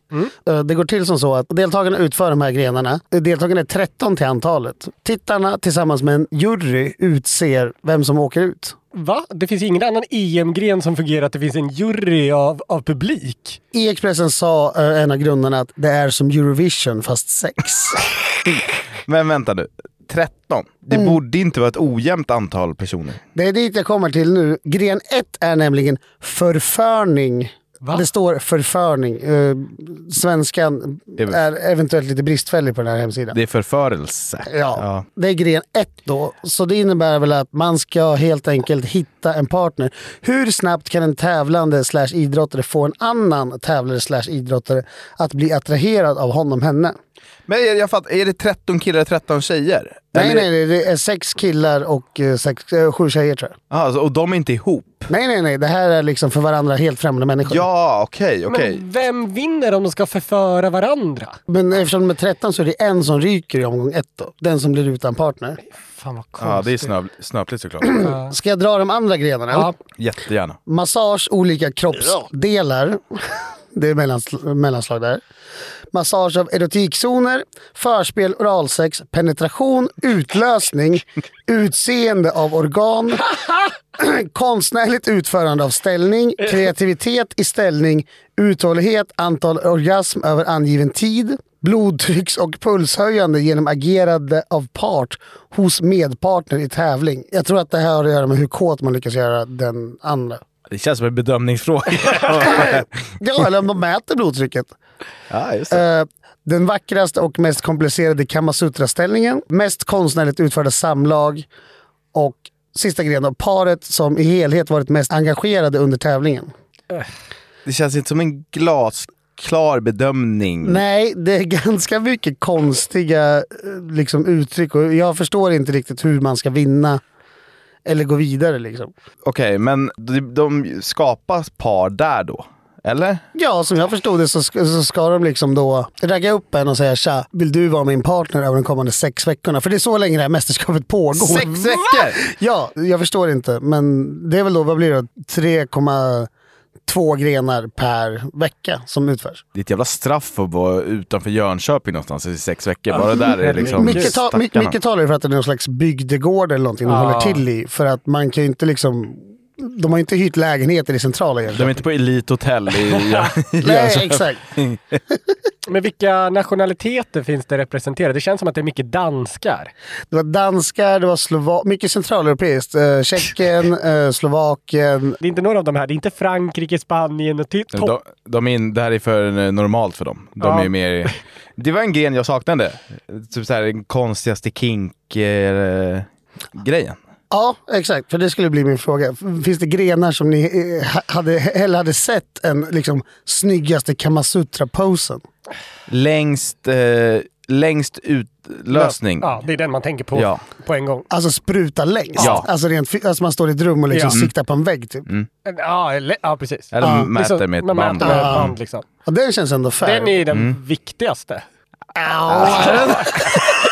S1: Eh, Det går till som så att deltagarna utför de här grenarna. Eh, Deltagarna är 13 till antalet. Tittarna tillsammans med en jury utser vem som åker ut.
S3: Va? Det finns ingen annan EM-gren som fungerar att det finns en jury av, av publik?
S1: I Expressen sa eh, en av grundarna att det är som Eurovision fast sex.
S2: Men vänta nu. 13. Det
S1: Mm.
S2: borde inte vara ett ojämnt antal personer.
S1: Det är dit jag kommer till nu. Gren 1 är nämligen förförning. Det står förförning. Uh, svenskan är eventuellt lite bristfällig på den här hemsidan.
S2: Det är förförelse.
S1: Ja, det är gren 1 då. Så det innebär väl att man ska helt enkelt hitta en partner. Hur snabbt kan en tävlande slash idrottare få en annan tävlare slash idrottare att bli attraherad av honom henne?
S2: Men är, jag fattar, är det 13 killar och 13 tjejer?
S1: Nej,
S2: Eller-
S1: nej, det är sex killar och eh, sex, eh, sju tjejer tror jag.
S2: Ah, alltså, och de är inte ihop?
S1: Nej, nej, nej. Det här är liksom för varandra helt främmande människor.
S2: Ja, okej, okej.
S3: Men vem vinner om de ska förföra varandra?
S1: Men eftersom de är 13 så är det en som ryker i omgång ett då. Den som blir utan partner.
S3: Fan vad
S2: Ja, det är snöp, snöpligt såklart.
S1: Ska jag dra de andra grenarna?
S3: Ja.
S2: Jättegärna.
S1: Massage, olika kroppsdelar. Det är mellans- mellanslag där. Massage av erotikzoner, förspel, oralsex, penetration, utlösning, utseende av organ, konstnärligt utförande av ställning, kreativitet i ställning, uthållighet, antal orgasm över angiven tid, blodtrycks och pulshöjande genom agerande av part hos medpartner i tävling. Jag tror att det här har att göra med hur kåt man lyckas göra den andra.
S2: Det känns som en bedömningsfråga.
S1: Ja, eller om de mäter blodtrycket.
S2: ja, just det.
S1: Eh, den vackraste och mest komplicerade Kamasutra-ställningen. Mest konstnärligt utförda samlag. Och sista grejen då, paret som i helhet varit mest engagerade under tävlingen.
S2: Det känns inte som en glasklar bedömning.
S1: Nej, det är ganska mycket konstiga eh, liksom, uttryck och jag förstår inte riktigt hur man ska vinna eller gå vidare. Liksom.
S2: Okej, men de, de skapas par där då? Eller?
S1: Ja, som jag förstod det så ska, så ska de liksom då ragga upp en och säga tja, vill du vara min partner över de kommande sex veckorna? För det är så länge det här mästerskapet pågår.
S2: Sex veckor?
S1: Ja, jag förstår inte. Men det är väl då, vad blir det? 3,2 grenar per vecka som utförs.
S2: Det är ett jävla straff att vara utanför Jönköping någonstans i sex veckor. Bara där är liksom
S1: mycket, ta, mycket talar ju för att det är någon slags bygdegård eller någonting de
S2: Ja.
S1: håller till i. För att man kan ju inte liksom... De har inte hyrt lägenheter i centrala Jönköping.
S2: De är inte på Elite Hotel i, i
S1: Nej, exakt.
S3: Men vilka nationaliteter finns det representerade? Det känns som att det är mycket danskar.
S1: Det var danskar, det var slova mycket centraleuropeiskt. Eh, Tjeckien, eh, Slovakien.
S3: Det är inte några av de här. Det är inte Frankrike, Spanien och ty-
S2: de, de in, det här är för eh, normalt för dem. De
S3: Ja.
S2: är mer... Det var en gren jag saknade. Typ så här, den konstigaste kink-grejen.
S1: Ja, exakt. För det skulle bli min fråga. Finns det grenar som ni eh, ha- hade, hellre hade sett än liksom snyggaste Kamasutra-posen?
S2: Längst, eh, längst utlösning.
S3: Ja, det är den man tänker på
S2: Ja.
S3: på en gång.
S1: Alltså spruta längst?
S2: Ja.
S1: Alltså, rent, alltså man står i ett rum och liksom
S3: Ja.
S1: siktar på en vägg typ?
S3: Ja, eller, ja precis.
S2: Eller
S3: ja,
S2: mäter med ett
S3: man
S2: band.
S3: mäter med ett
S1: Ja.
S3: band liksom.
S1: Ja, den känns ändå fair.
S3: Den är den
S2: Mm.
S3: viktigaste.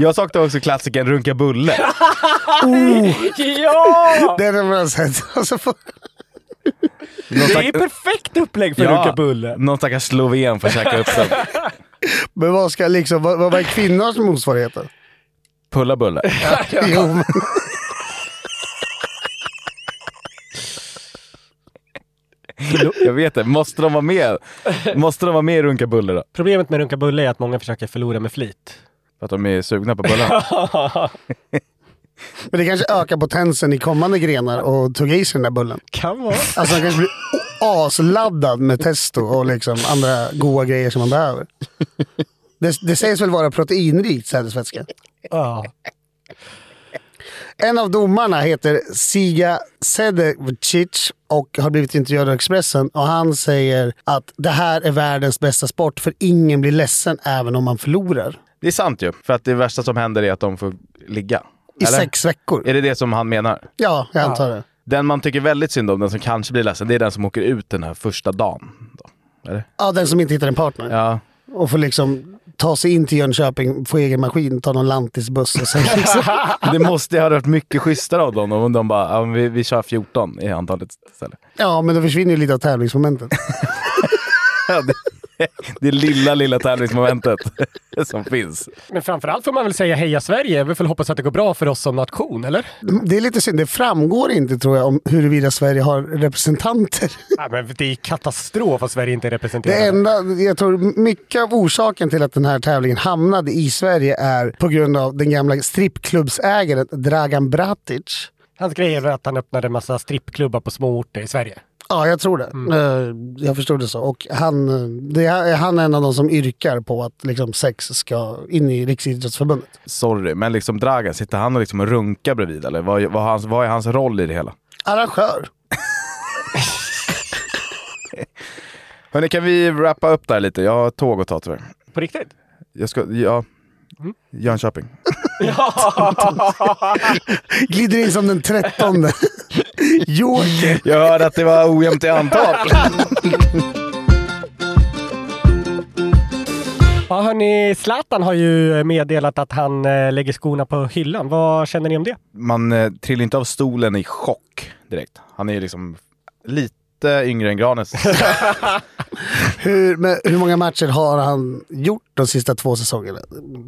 S2: Jag saknar också klassikern Runka Bulle.
S3: ja!
S1: Den har man sett. Alltså, för...
S3: Det är perfekt upplägg för Runka Bulle.
S2: Någon stackars sloven får käka upp den.
S1: Men vad ska liksom, vad, vad är kvinnors motsvarigheter?
S2: Pulla Bulle.
S1: Jo, men...
S2: Jag vet det. Måste de vara med? Måste de vara med i Runka Bulle då?
S3: Problemet med Runka Bulle är att många försöker förlora med flit.
S2: För att de är sugna på bullen?
S1: men det kanske ökar potensen i kommande grenar och tugga i sig den där bullen.
S3: Kan vara.
S1: Alltså han kanske blir asladdad med testo och liksom andra goda grejer som man behöver. Det, det sägs väl vara proteinrikt sädesvätska.
S3: Ja.
S1: En av domarna heter Siga Sedecic och har blivit intervjuad av Expressen. Och han säger att det här är världens bästa sport för ingen blir ledsen även om man förlorar.
S2: Det är sant ju. För att det värsta som händer är att de får ligga.
S1: I sex veckor.
S2: Är det det som han menar?
S1: Ja, jag antar det.
S2: Den man tycker väldigt synd om, den som kanske blir ledsen, det är den som åker ut den här första dagen. Då. Eller?
S1: Ja, den som inte hittar en partner.
S2: Ja.
S1: Och får liksom ta sig in till Jönköping, få egen maskin, ta någon lantisbuss och sen liksom.
S2: Det måste ju ha varit mycket schysstare av dem om de bara, ja, vi, vi kör 14 i antalet istället.
S1: Ja, men då försvinner ju lite av tävlingsmomentet.
S2: Det, det lilla, lilla tävlingsmomentet som finns.
S3: Men framförallt får man väl säga heja Sverige. Vi får hoppas att det går bra för oss som nation, eller?
S1: Det är lite synd, det framgår inte tror jag om huruvida Sverige har representanter.
S3: Nej, men det är katastrof att Sverige inte är representerat.
S1: Det enda, jag tror mycket av orsaken till att den här tävlingen hamnade i Sverige är på grund av den gamla strippklubbsägaren Dragan Bratic.
S3: Hans grej är att han öppnade en massa strippklubbar på små orter i Sverige.
S1: Ja, jag tror det. Eh, Jag förstod det så. Och han, det är, han är en av de som yrkar på att liksom, sex ska in i Riksidrottsförbundet.
S2: Sorry, men liksom Dragan, sitter han och liksom runkar bredvid eller? Vad, vad, hans, vad är hans roll i det hela?
S1: Arrangör.
S2: Hörni, kan vi wrappa upp där lite? Jag har tåg att ta tyvärr.
S3: På riktigt?
S2: Jag ska, ja. Jönköping.
S1: Glider in som den trettonde. Joker.
S2: Jag hörde att det var ojämnt i antal.
S3: Ja, hörni, Zlatan har ju meddelat att han eh, lägger skorna på hyllan. Vad känner ni om det?
S2: Man eh, trillar inte av stolen i chock direkt. Han är liksom lite yngre än Granes.
S1: Hur, men, hur många matcher har han gjort de sista två säsongerna?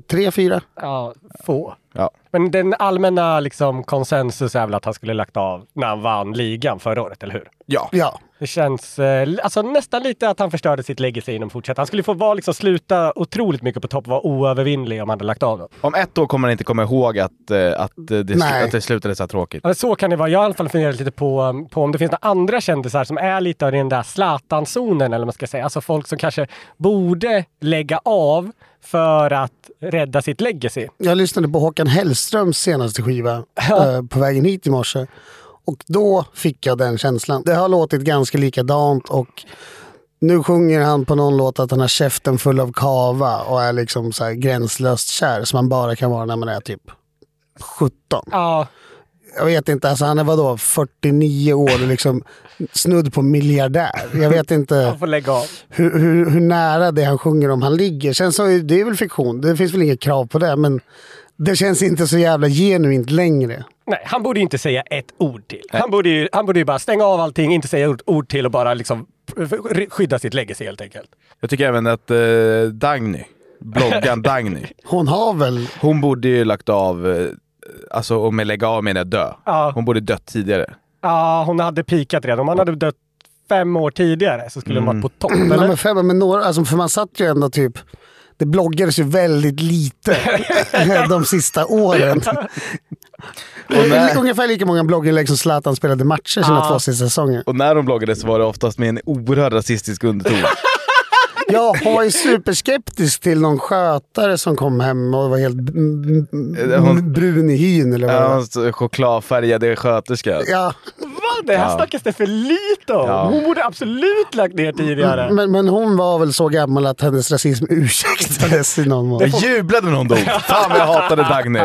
S1: Tre, fyra?
S3: Ja, få.
S2: Ja.
S3: Men den allmänna liksom, konsensus är väl att han skulle lagt av när han vann ligan förra året, eller hur?
S2: Ja.
S1: Ja.
S3: Det känns eh, alltså, nästan lite att han förstörde sitt legacy inom fortsätt. Han skulle få vara, liksom, sluta otroligt mycket på topp och vara oövervinnlig om han hade lagt av. Då.
S2: Om ett år kommer han inte komma ihåg att, eh, att, eh, det, att det slutade så här tråkigt.
S3: Ja, Så kan det vara. Jag har i alla fall funderat lite på, på om det finns några andra kändisar som är lite av den där Zlatan-zonen, eller vad man ska säga. Alltså folk som kanske borde lägga av för att rädda sitt legacy.
S1: Jag lyssnade på Håkan Hellströms senaste skiva eh, på vägen hit i morse. Och då fick jag den känslan. Det har låtit ganska likadant och nu sjunger han på någon låt att han har käften full av kava och är liksom så gränslöst kär som man bara kan vara när man är typ 17.
S3: Ja,
S1: Jag vet inte, alltså han är vadå 49 år och liksom snudd på miljardär. Jag vet inte
S3: han får lägga av.
S1: hur, hur, hur nära det han sjunger om han ligger. Sen så det är väl fiktion, det finns väl inget krav på det. Men det känns inte så jävla genuint längre.
S3: Nej, han borde inte säga ett ord till. Han borde, ju, han borde ju bara stänga av allting, inte säga ord, ord till och bara liksom skydda sitt legacy helt enkelt.
S2: Jag tycker även att eh, Dagny, bloggan Dagny,
S1: Hon har väl...
S2: hon borde ju lagt av, eh, alltså och med lägga av menar jag dö.
S3: Ja.
S2: Hon borde dött tidigare.
S3: Ja, hon hade pikat redan. Om han hade dött fem år tidigare så skulle hon varit på topp, eller?
S1: men fem, men några, alltså, för man satt ju ändå typ... Det bloggades ju väldigt lite de sista åren.
S2: när-
S1: Ungefär lika många blogginlägg som Zlatan spelade matcher sina
S3: Ja.
S1: två sista säsonger.
S2: Och när de bloggade så var det oftast med en oerhörd rasistisk underton.
S1: Jag var superskeptisk till någon skötare som kom hem och var helt
S2: Hon-
S1: brun i hyn eller vad det
S2: Ja,
S1: var.
S2: alltså, chokladfärgade sköterska.
S1: Ja,
S3: Va? Det här
S2: Ja.
S3: snackas det för lite om.
S2: Ja.
S3: Hon borde absolut lagt ner tidigare.
S1: men, men hon var väl så gammal att hennes rasism ursäktades i någon mån.
S2: Jag jublade när hon dog. Fan vad jag hatade Dagny.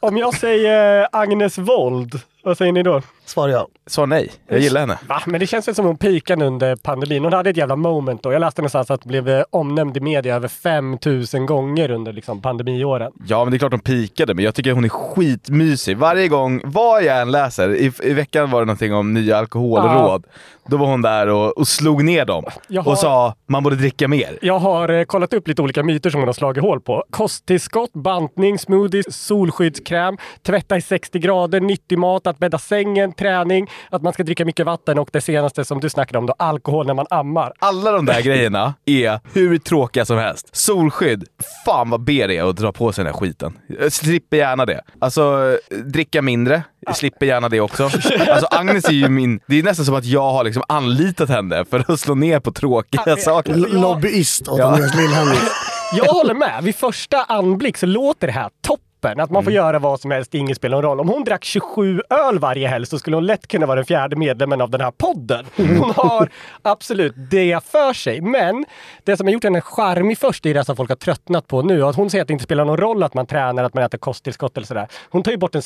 S3: Om jag säger Agnes Wold, vad säger ni då?
S1: Svar ja.
S2: Sa nej. Jag gillar henne.
S3: Va? Men det känns väl som hon pikade under pandemin. Hon hade ett jävla moment då. Jag läste någonstans att hon blev eh, omnämnd i media över 5000 gånger under liksom, pandemiåren.
S2: Ja, men det är klart de pikade, men jag tycker hon är skitmysig. Varje gång, vad jag än läser, i, i veckan var det någonting om nya alkoholråd. Då var hon där och, och slog ner dem
S3: Jag har-
S2: och sa man borde dricka mer.
S3: Jag har eh, kollat upp lite olika myter som hon har slagit hål på. Kosttillskott, bantning, smoothies, solskyddskräm, tvätta i 60 grader, nyttig mat, att bädda sängen, träning, att man ska dricka mycket vatten och det senaste som du snackade om då, alkohol när man ammar.
S2: Alla de där grejerna är hur tråkiga som helst. Solskydd, fan vad ber det är att dra på sig den här skiten. Jag slipper gärna det. Alltså, dricka mindre, jag slipper gärna det också. Alltså Agnes är ju min, det är nästan som att jag har liksom anlitat henne för att slå ner på tråkiga saker.
S1: L- Lobbyist åt
S2: Ja.
S1: Andreas Lillhannes.
S3: Jag håller med. Vid första anblick så låter det här toppen. Öppen. Att man får göra vad som helst, inget spelar någon roll. Om hon drack 27 öl varje helg så skulle hon lätt kunna vara den fjärde medlemmen av den här podden. Hon har absolut det för sig. Men det som har gjort henne charmig först är det som folk har tröttnat på nu. Att hon säger att det inte spelar någon roll att man tränar, att man äter kosttillskott eller sådär. Hon tar ju bort en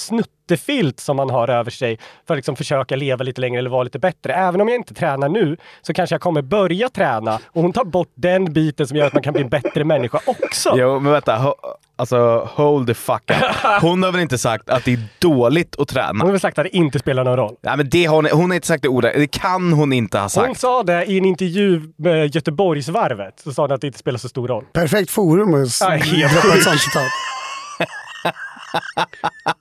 S3: snuttefilt som man har över sig för att liksom försöka leva lite längre eller vara lite bättre. Även om jag inte tränar nu så kanske jag kommer börja träna och hon tar bort den biten som gör att man kan bli en bättre människa också.
S2: Jo, men vänta. Ho- alltså, hold the fuck up. Hon har väl inte sagt att det är dåligt att träna?
S3: Hon har väl sagt att det inte spelar någon roll.
S2: Nej, men det har hon, hon har inte sagt det ordet. Det kan hon inte ha sagt.
S3: Hon sa det i en intervju med Göteborgsvarvet. Så sa hon att det inte spelar så stor roll.
S1: Perfekt forum att droppa ett sånt citat.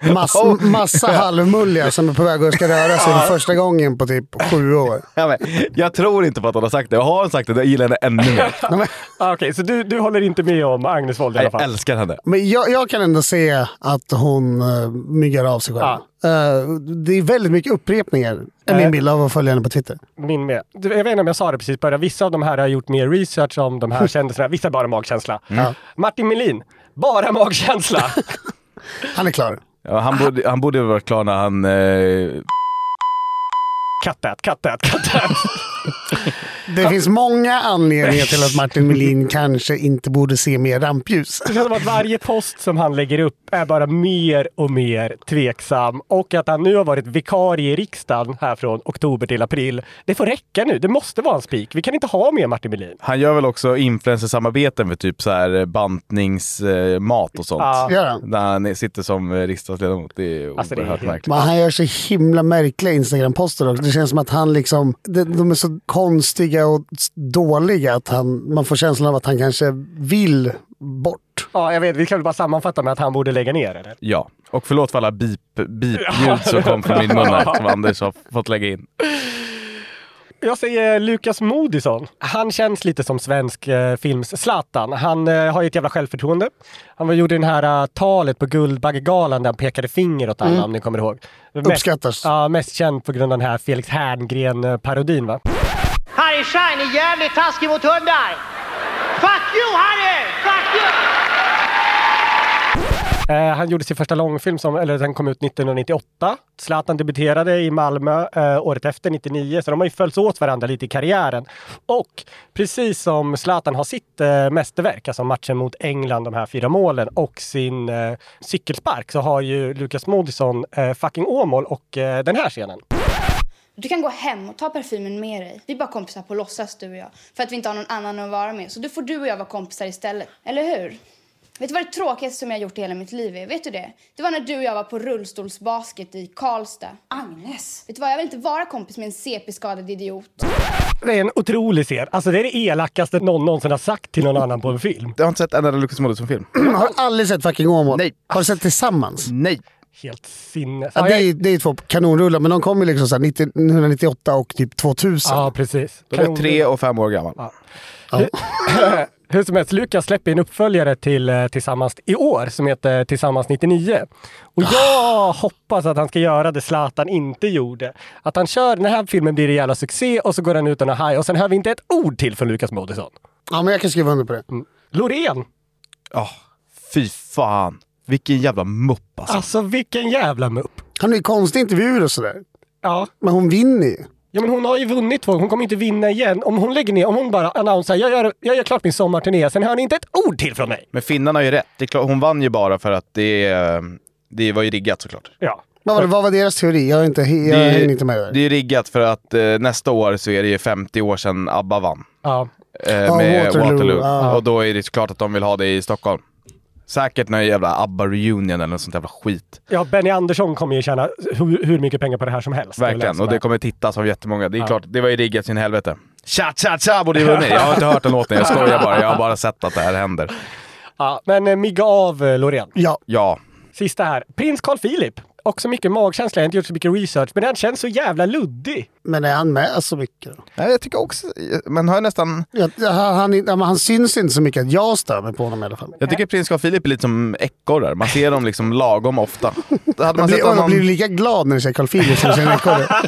S1: Mass, massa halvmulliga som är på väg att ska röra sig för första gången på typ sju år.
S2: Ja, men, jag tror inte på att hon har sagt det. Har hon sagt det, då gillar jag henne ännu mer.
S3: Ah, Okej, så du, du håller inte med om Agnes Wold i alla
S2: Jag
S3: fall?
S2: älskar henne.
S1: Men jag, jag kan ändå se att hon uh, myggar av sig själv. Eh, det är väldigt mycket upprepningar, är min
S3: Eh.
S1: bild av att följa henne på Twitter.
S3: Min med. Jag vet inte om jag sa det precis i början. Vissa av de här har gjort mer research om de här kändisarna. Vissa bara magkänsla.
S1: Mm.
S3: Martin Melin, bara magkänsla.
S1: Han är klar.
S2: Ja, han, borde, han borde varit klar när han... Eh,
S3: Kattät, kattät, kattät.
S1: Det finns många anledningar till att Martin Melin kanske inte borde se mer rampljus.
S3: Det känns som att varje post som han lägger upp är bara mer och mer tveksam. Och att han nu har varit vikarie i riksdagen här från oktober till april. Det får räcka nu. Det måste vara en spik. Vi kan inte ha mer Martin Melin.
S2: han gör väl också influencersamarbeten med typ så här bantningsmat och sånt.
S3: Ja.
S1: Gör han?
S2: När han sitter som eh, riksdagsledamot. Det är
S3: Alltså, det är
S2: oerhört märkligt.
S1: Men han gör så himla märkliga Instagram-poster också. Det känns som att han liksom, de, de är så konstiga och s- dåliga att han, man får känslan av att han kanske vill bort.
S3: Ja, jag vet. Vi kan väl bara sammanfatta med att han borde lägga ner, eller?
S2: Ja, och förlåt för alla beep, beep-ljud som kom från min mun här, som Anders har fått lägga in.
S3: Jag säger Lukas Moodysson. Han känns lite som svensk eh, films Zlatan. Han eh, har ju ett jävla självförtroende. Han var, gjorde den här eh, talet på Guldbaggegalan där han pekade finger åt alla,
S1: Mm.
S3: om ni kommer ihåg. Mest,
S1: Uppskattas.
S3: ja, mest känd på grund av den här Felix Herngren-parodin, va?
S6: Harry Schein är jävligt taskig mot hundar! Fuck you Harry! Fuck you!
S3: Eh, han gjorde sin första långfilm, som, eller den kom ut 1998. Zlatan debuterade i Malmö eh, året efter, 99, så de har ju följts åt varandra lite i karriären. Och precis som Zlatan har sitt eh, mästerverk, alltså matchen mot England, de här fyra målen, och sin eh, cykelspark, så har ju Lukas Moodysson eh, fucking Åmål och eh, den här scenen.
S7: Du kan gå hem och ta parfymen med dig. Vi är bara kompisar på låtsas du och jag. För att vi inte har någon annan att vara med. Så då får du och jag vara kompisar istället. Eller hur? Vet du vad det tråkigaste som jag har gjort i hela mitt liv är? Vet du det? Det var när du och jag var på rullstolsbasket i Karlstad. Agnes! Vet du vad? Jag vill inte vara kompis med en CP-skadad idiot.
S3: Det är en otrolig scen. Alltså det är det elakaste någon någonsin har sagt till någon annan på en film.
S2: Jag har inte sett en enda Lukas Moodysson-film.
S1: Har aldrig sett fucking Åmål.
S2: Nej.
S1: Har du sett Tillsammans?
S2: Nej.
S3: Helt sinnes...
S1: Ja, det, är, det är två kanonrullar, men de kom ju liksom så här 90, 1998 och typ 2000.
S3: Ja, precis.
S2: De är tre och fem år gammal.
S3: Hur som helst, Lukas släpper en uppföljare till eh, Tillsammans i år som heter Tillsammans 99. Och jag hoppas att han ska göra det Zlatan inte gjorde. Att han kör, den här filmen blir en jävla succé och så går han ut och haj och sen hör vi inte ett ord till från Lukas Moodysson.
S1: Ja, men jag kan skriva under på det.
S3: Loreen!
S2: Ja, fy fan. Vilken jävla mupp alltså.
S3: Alltså vilken jävla mupp!
S1: Han är ju konstiga intervjuer och sådär.
S3: Ja.
S1: Men hon vinner ju.
S3: Ja men hon har ju vunnit två hon kommer inte vinna igen. Om hon lägger ner, om hon bara annonserar jag gör, jag gör klart min sommarturné, sen hör ni inte ett ord till från mig.
S2: Men finnarna har ju rätt. Det är klart, hon vann ju bara för att det, det var ju riggat såklart.
S3: Ja.
S1: Vad var, det, vad var deras teori? Jag, är inte, jag
S2: Det,
S1: hänger inte med där.
S2: det är riggat för att eh, nästa år så är det ju 50 år sedan ABBA vann.
S3: Ja.
S2: Eh,
S1: Ja,
S2: med
S1: Waterloo,
S2: Waterloo.
S1: ja.
S2: Och då är det klart att de vill ha det i Stockholm. Säkert någon jävla ABBA-reunion eller något sånt jävla skit.
S3: Ja, Benny Andersson kommer ju tjäna hur, hur mycket pengar på det här som helst.
S2: Verkligen. Och det kommer tittas av jättemånga. Det är
S3: Ja.
S2: klart, det var ju riggat sin helvete. Cha cha cha borde ju vunnit. Jag har inte hört den låten, jag skojar bara. Jag har bara sett att det här händer.
S3: Ja, men eh, migga av eh, Loreen.
S1: Ja.
S2: Ja.
S3: Sista här. Prins Carl Philip. Också mycket magkänsla. Jag har inte gjort så mycket research, men han känns så jävla luddig.
S1: Men är han med så mycket då?
S2: Nej, jag tycker också... Men har nästan...
S1: Ja, han, han, ja, han syns inte så mycket att jag stör mig på honom i alla fall.
S2: Jag tycker prins Carl Philip är lite som ekorrar. Man ser dem liksom lagom ofta. Hade
S1: Man
S2: man
S1: blir,
S2: sett
S1: man
S2: honom...
S1: blir lika glad när du ser Carl Philip som du ser en ekorre.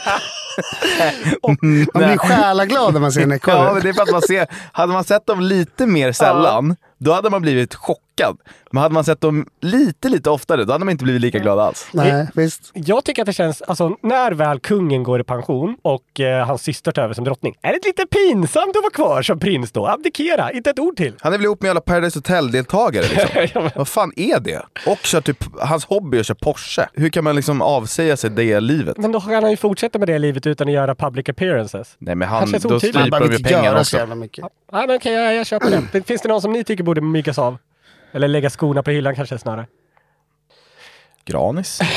S1: Man blir själaglad när man ser en
S2: Ja,
S1: ekorre.
S2: men det är för att man ser... Hade man sett dem lite mer sällan, då hade man blivit chockad. Men hade man sett dem lite, lite oftare, då hade man inte blivit lika glad alls.
S1: Nej, visst.
S3: Jag tycker att det känns, alltså när väl kungen går i pension och eh, hans syster tar över som drottning, är det lite pinsamt att vara kvar som prins då? Abdikera, inte ett ord till.
S2: Han är väl ihop med alla Paradise Hotel-deltagare liksom. Vad fan är det? Och kör typ, hans hobby är att köra Porsche. Hur kan man liksom avsäga sig det livet?
S3: Men då kan han ju fortsätta med det livet utan att göra public appearances.
S2: Nej men
S3: Han
S2: han, då stryper de ju
S1: inte
S2: pengarna
S1: göra så
S2: också.
S1: jävla mycket.
S3: Nej men okej, jag, jag köper det. det. Finns det någon som ni tycker borde myggas av? Eller lägga skorna på hyllan kanske snarare?
S2: Granis?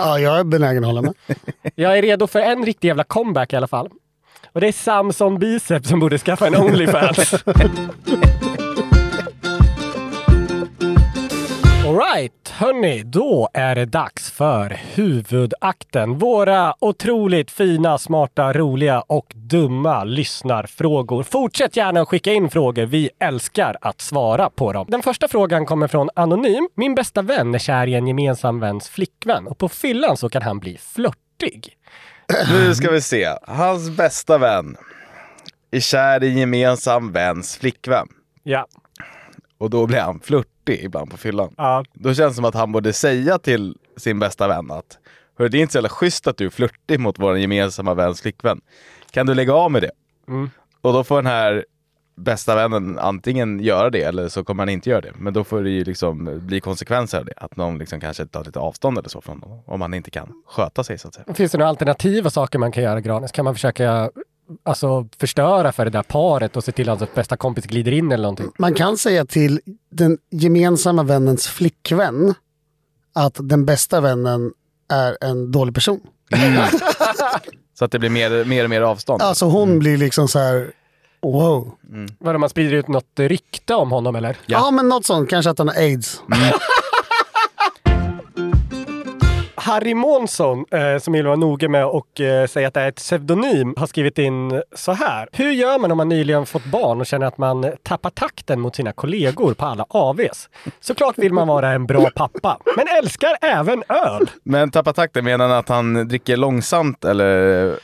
S1: Ja, jag är benägen att hålla med.
S3: Jag är redo för en riktig jävla comeback i alla fall. Och det är Samson Bicep som borde skaffa en Onlyfans. Alright, hörni, då är det dags för huvudakten. Våra otroligt fina, smarta, roliga och dumma lyssnarfrågor. Fortsätt gärna att skicka in frågor. Vi älskar att svara på dem. Den första frågan kommer från Anonym. Min bästa vän är kär i en gemensam väns flickvän och på fyllan så kan han bli flörtig.
S2: Nu ska vi se. Hans bästa vän är kär i en gemensam väns flickvän.
S3: Ja.
S2: Och då blir han flörtig ibland på fyllan.
S3: Ja.
S2: Då känns det som att han borde säga till sin bästa vän att Hörru, det är inte så jävla schysst att du är flörtig mot vår gemensamma väns flickvän. Kan du lägga av med det?
S3: Mm.
S2: Och då får den här bästa vännen antingen göra det eller så kommer han inte göra det. Men då får det ju liksom bli konsekvenser av det. Att någon liksom kanske tar lite avstånd eller så från honom. Om han inte kan sköta sig så att säga.
S3: Finns det några alternativa saker man kan göra, Granis? Kan man försöka alltså, förstöra för det där paret och se till att bästa kompis glider in eller någonting?
S1: Man kan säga till den gemensamma vännens flickvän att den bästa vännen är en dålig person.
S2: Så att det blir mer, mer och mer avstånd.
S1: Alltså hon blir liksom så här, wow.
S3: Vadå, man sprider ut något rykte om honom eller?
S1: Ja. men något sånt, kanske att han har aids.
S3: Harry Månsson, eh, som vill vara noga med och eh, säga att det är ett pseudonym, har skrivit in så här. Hur gör man om man nyligen fått barn och känner att man tappar takten mot sina kollegor på alla AVs? Såklart vill man vara en bra pappa, men älskar även öl.
S2: Men tappa takten, menar han att han dricker långsamt eller,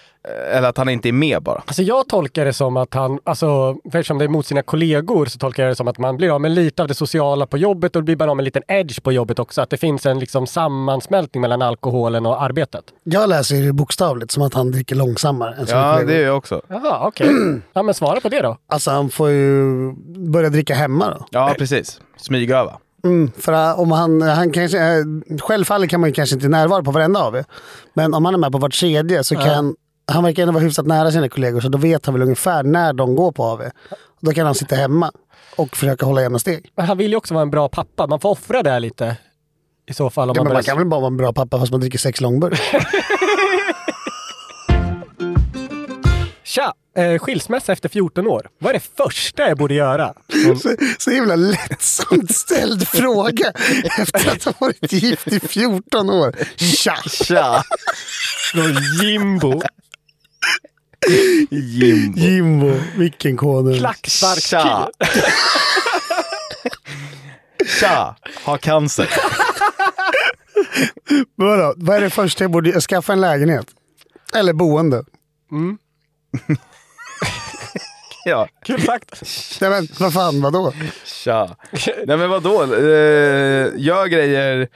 S2: eller att han inte är med bara?
S3: Alltså jag tolkar det som att han, alltså eftersom det är mot sina kollegor så tolkar jag det som att man blir av med lite av det sociala på jobbet och blir man av med en liten edge på jobbet också. Att det finns en liksom sammansmältning mellan alkoholen och arbetet.
S1: Jag läser det bokstavligt som att han dricker långsammare än
S2: Ja,
S1: kollegor.
S2: det gör jag också.
S3: Jaha, okej. Ja men svara på det då.
S1: Alltså han får ju börja dricka hemma då.
S2: Ja, precis. Smygöva.
S1: Mm, för äh, om han, han kanske, äh, självfallet kan man ju kanske inte närvara på varenda av er. Men om han är med på vart tredje så kan han verkar ändå vara hyfsat nära sina kollegor så då vet han väl ungefär när de går på AV. Då kan han sitta hemma och försöka hålla jämna steg.
S3: Men han vill ju också vara en bra pappa. Man får offra det lite. I så fall. Om
S1: Ja,
S3: man
S1: men man kan väl bara vara en bra pappa fast man dricker sex långburk.
S3: Tja! Eh, skilsmässa efter 14 år. Vad är det första jag borde göra?
S1: så, så himla lättsamt ställd fråga efter att ha varit gift i 14 år. Tja!
S2: Tja!
S3: Från Jimbo.
S2: Jimbo.
S1: Jimbo, vilken konung.
S3: Klackspark
S2: Tja! Tja! Har cancer.
S1: Men Vadå, vad är det första jag borde göra? Skaffa en lägenhet? Eller boende?
S2: Ja.
S3: Kul sagt.
S1: Nej men vad fan, vadå?
S2: Tja. Nej men vadå? Eh, gör grejer.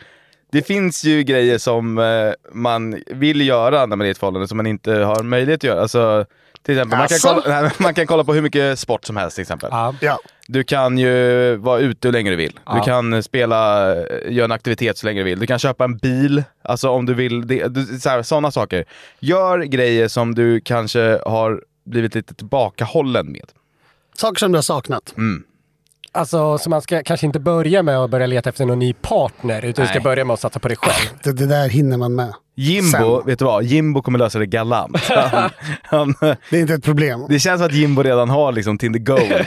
S2: Det finns ju grejer som eh, man vill göra när man är i ett förhållande som man inte har möjlighet att göra. Alltså, till exempel, man kan,
S1: Asså?
S2: kolla, nej, man kan kolla på hur mycket sport som helst till exempel.
S3: Ja.
S2: Du kan ju vara ute hur länge du vill.
S3: Ja.
S2: Du kan spela, eh, göra en aktivitet så länge du vill. Du kan köpa en bil, alltså om du vill. Sådana saker. Gör grejer som du kanske har blivit lite tillbakahållen med.
S1: Saker som du har saknat.
S2: Mm.
S3: Alltså, så man ska kanske inte börja med att börja leta efter någon ny partner, utan du ska börja med att satsa på dig själv.
S1: Det, det där hinner man med.
S2: Jimbo,
S1: Sen.
S2: vet du vad? Jimbo kommer lösa det galant. Han, han,
S1: Det är inte ett problem.
S2: det känns som att Jimbo redan har liksom Tinder Gold.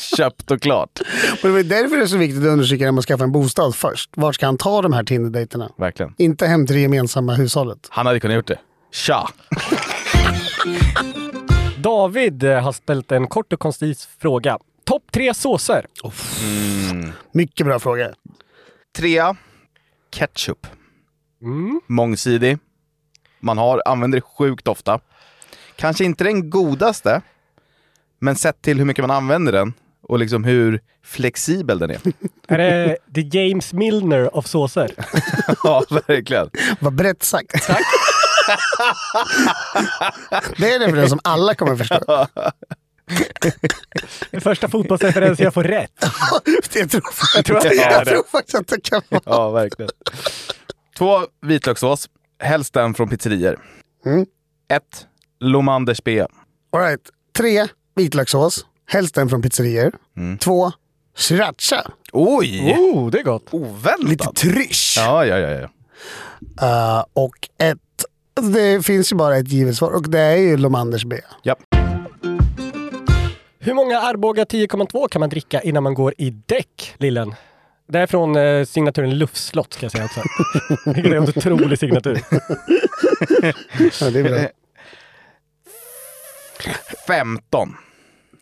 S2: Köpt och klart.
S1: Men det är därför det är så viktigt att undersöka när man skaffar en bostad först. Vart ska han ta de här Tinder-dejterna?
S2: Verkligen.
S1: Inte hem till det gemensamma hushållet.
S2: Han hade kunnat gjort det. Tja!
S3: David eh, har ställt en kort och koncis fråga. Topp tre såser.
S1: Mycket bra fråga.
S2: Trea, ketchup.
S3: Mm.
S2: Mångsidig. Man har, använder det sjukt ofta. Kanske inte den godaste, men sett till hur mycket man använder den och liksom hur flexibel den är.
S3: Är det the James Milner of såser?
S2: ja, verkligen.
S1: Vad brett sagt. det är det för den som alla kommer förstå.
S3: Den första fotbollsreferensen jag får rätt.
S1: jag tror,
S3: Jag tror det
S1: jag
S3: det.
S1: tror faktiskt att det kan vara.
S2: Ja, verkligen. Två vitlökssås, helst en från pizzerior.
S1: Mm.
S2: Ett, Lomanders B.
S1: All right. Tre, vitlökssås. Helst en från pizzerior. Två, sriracha.
S2: Oj!
S3: Oh, det är gott.
S2: Oväntat.
S1: Lite trysch.
S2: Ja, ja, ja. ja.
S1: Uh, och ett, det finns ju bara ett givet svar och det är ju Lomanders B.
S2: Japp.
S3: Hur många Arboga 10,2 kan man dricka innan man går i däck, Lillen? Det är från eh, signaturen Luftslott ska jag säga också. det är en otrolig signatur.
S1: Ja, det är bra.
S2: 15.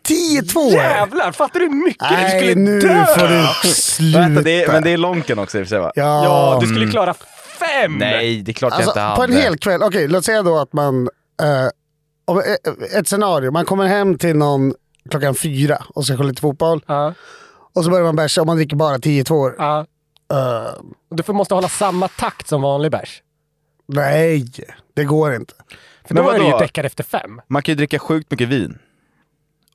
S1: 10-2!
S3: Jävlar, fattar du hur mycket du
S1: Nej,
S3: skulle
S1: nu
S3: dö?
S1: får du sluta.
S2: Vänta, det är, men det är Lonken också i och för sig va?
S1: Ja,
S3: Ja, du skulle klara fem!
S2: Nej, det är klart
S1: alltså,
S2: jag inte
S1: på
S2: hade.
S1: en hel kväll, okej låt säga då att man, eh, eh, ett scenario, man kommer hem till någon klockan fyra och ska kolla lite fotboll.
S3: Ja,
S1: Och så börjar man bärsa och man dricker bara 10 år.
S3: ja.
S1: Uh,
S3: Du får, måste hålla samma takt som vanlig bärs.
S1: nej, det går inte.
S3: För
S2: Men
S3: då är du ju
S2: vadå?
S3: efter fem.
S2: Man kan ju dricka sjukt mycket vin.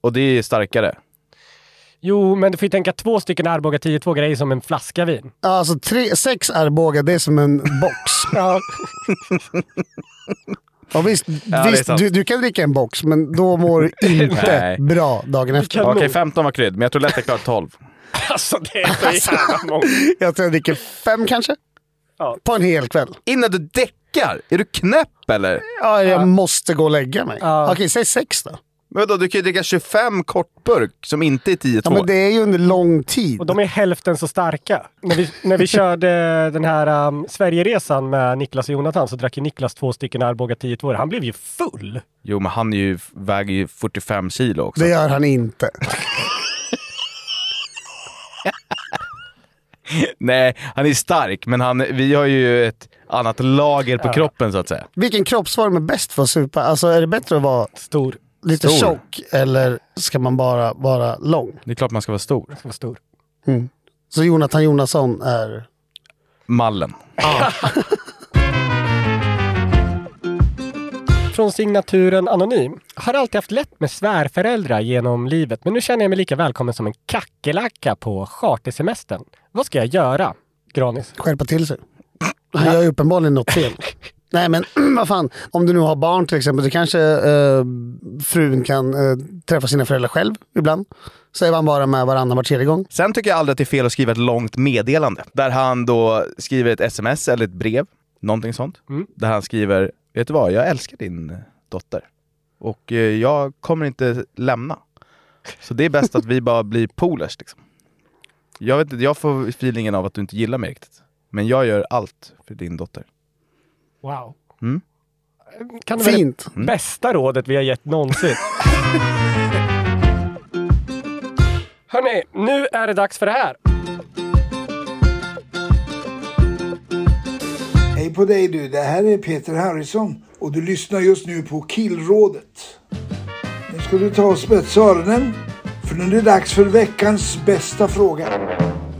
S2: Och det är starkare.
S3: Jo, men du får ju tänka två stycken Arboga 10-2 grejer som en flaska vin.
S1: Alltså tre, sex Arboga, det är som en box.
S3: Ja,
S1: Och visst,
S2: är
S1: visst du, du kan dricka en box, men då mår du inte bra dagen efter.
S2: Okej,
S3: nog.
S2: 15 var krydd, men jag tror lätt jag klarar 12.
S3: Alltså det är så jävla många.
S1: Jag tror jag dricker fem kanske.
S3: Ja.
S1: På en hel kväll.
S2: Innan du däckar? Är du knäpp eller?
S1: Ja, jag måste gå och lägga mig.
S3: Ja.
S1: Okej, säg sex då.
S2: Men vadå, du kan ju dricka 25 kortburk som inte är 10-2.
S1: Ja, men det är ju under lång tid.
S3: Och de är hälften så starka. När vi, när vi körde den här um, Sverigeresan med Niklas och Jonathan så drack ju Niklas två stycken Arboga 10-2. Han blev ju full.
S2: Jo, men han är ju, väger ju 45 kilo också.
S1: Det gör han inte.
S2: Nej, han är stark, men han, vi har ju ett annat lager på
S3: Ja.
S2: kroppen så att säga.
S1: Vilken kroppsform är bäst för att supa? Alltså är det bättre att vara
S3: Stor.
S1: Lite
S2: Stor.
S1: tjock eller ska man bara vara lång?
S2: Det är klart man ska vara stor.
S3: Ska vara stor.
S1: Så Jonathan Jonasson är...
S2: Mallen.
S3: Från signaturen Anonym. Har alltid haft lätt med svärföräldrar genom livet, men nu känner jag mig lika välkommen som en kackerlacka på chartersemestern. Vad ska jag göra? Granis.
S1: skärpa till sig. Han gör ju uppenbarligen något fel. Nej men vad fan, om du nu har barn till exempel, så kanske eh, frun kan eh, träffa sina föräldrar själv ibland. Så är man bara med varannan var tredje gång.
S2: Sen tycker jag aldrig att det är fel att skriva ett långt meddelande. Där han då skriver ett sms eller ett brev, någonting sånt.
S3: Mm.
S2: Där han skriver, vet du vad, jag älskar din dotter. Och eh, jag kommer inte lämna. Så det är bäst att vi bara blir polers liksom. Jag, vet inte, jag får feelingen av att du inte gillar mig riktigt. Men jag gör allt för din dotter.
S3: Wow.
S2: Mm.
S3: Kan det vara
S1: Fint.
S3: det bästa rådet vi har gett någonsin? Hörni, nu är det dags för det här.
S8: Hej på dig du, det här är Peter Harrison och du lyssnar just nu på Killrådet. Nu ska du ta och spetsa öronen för nu är det dags för veckans bästa fråga.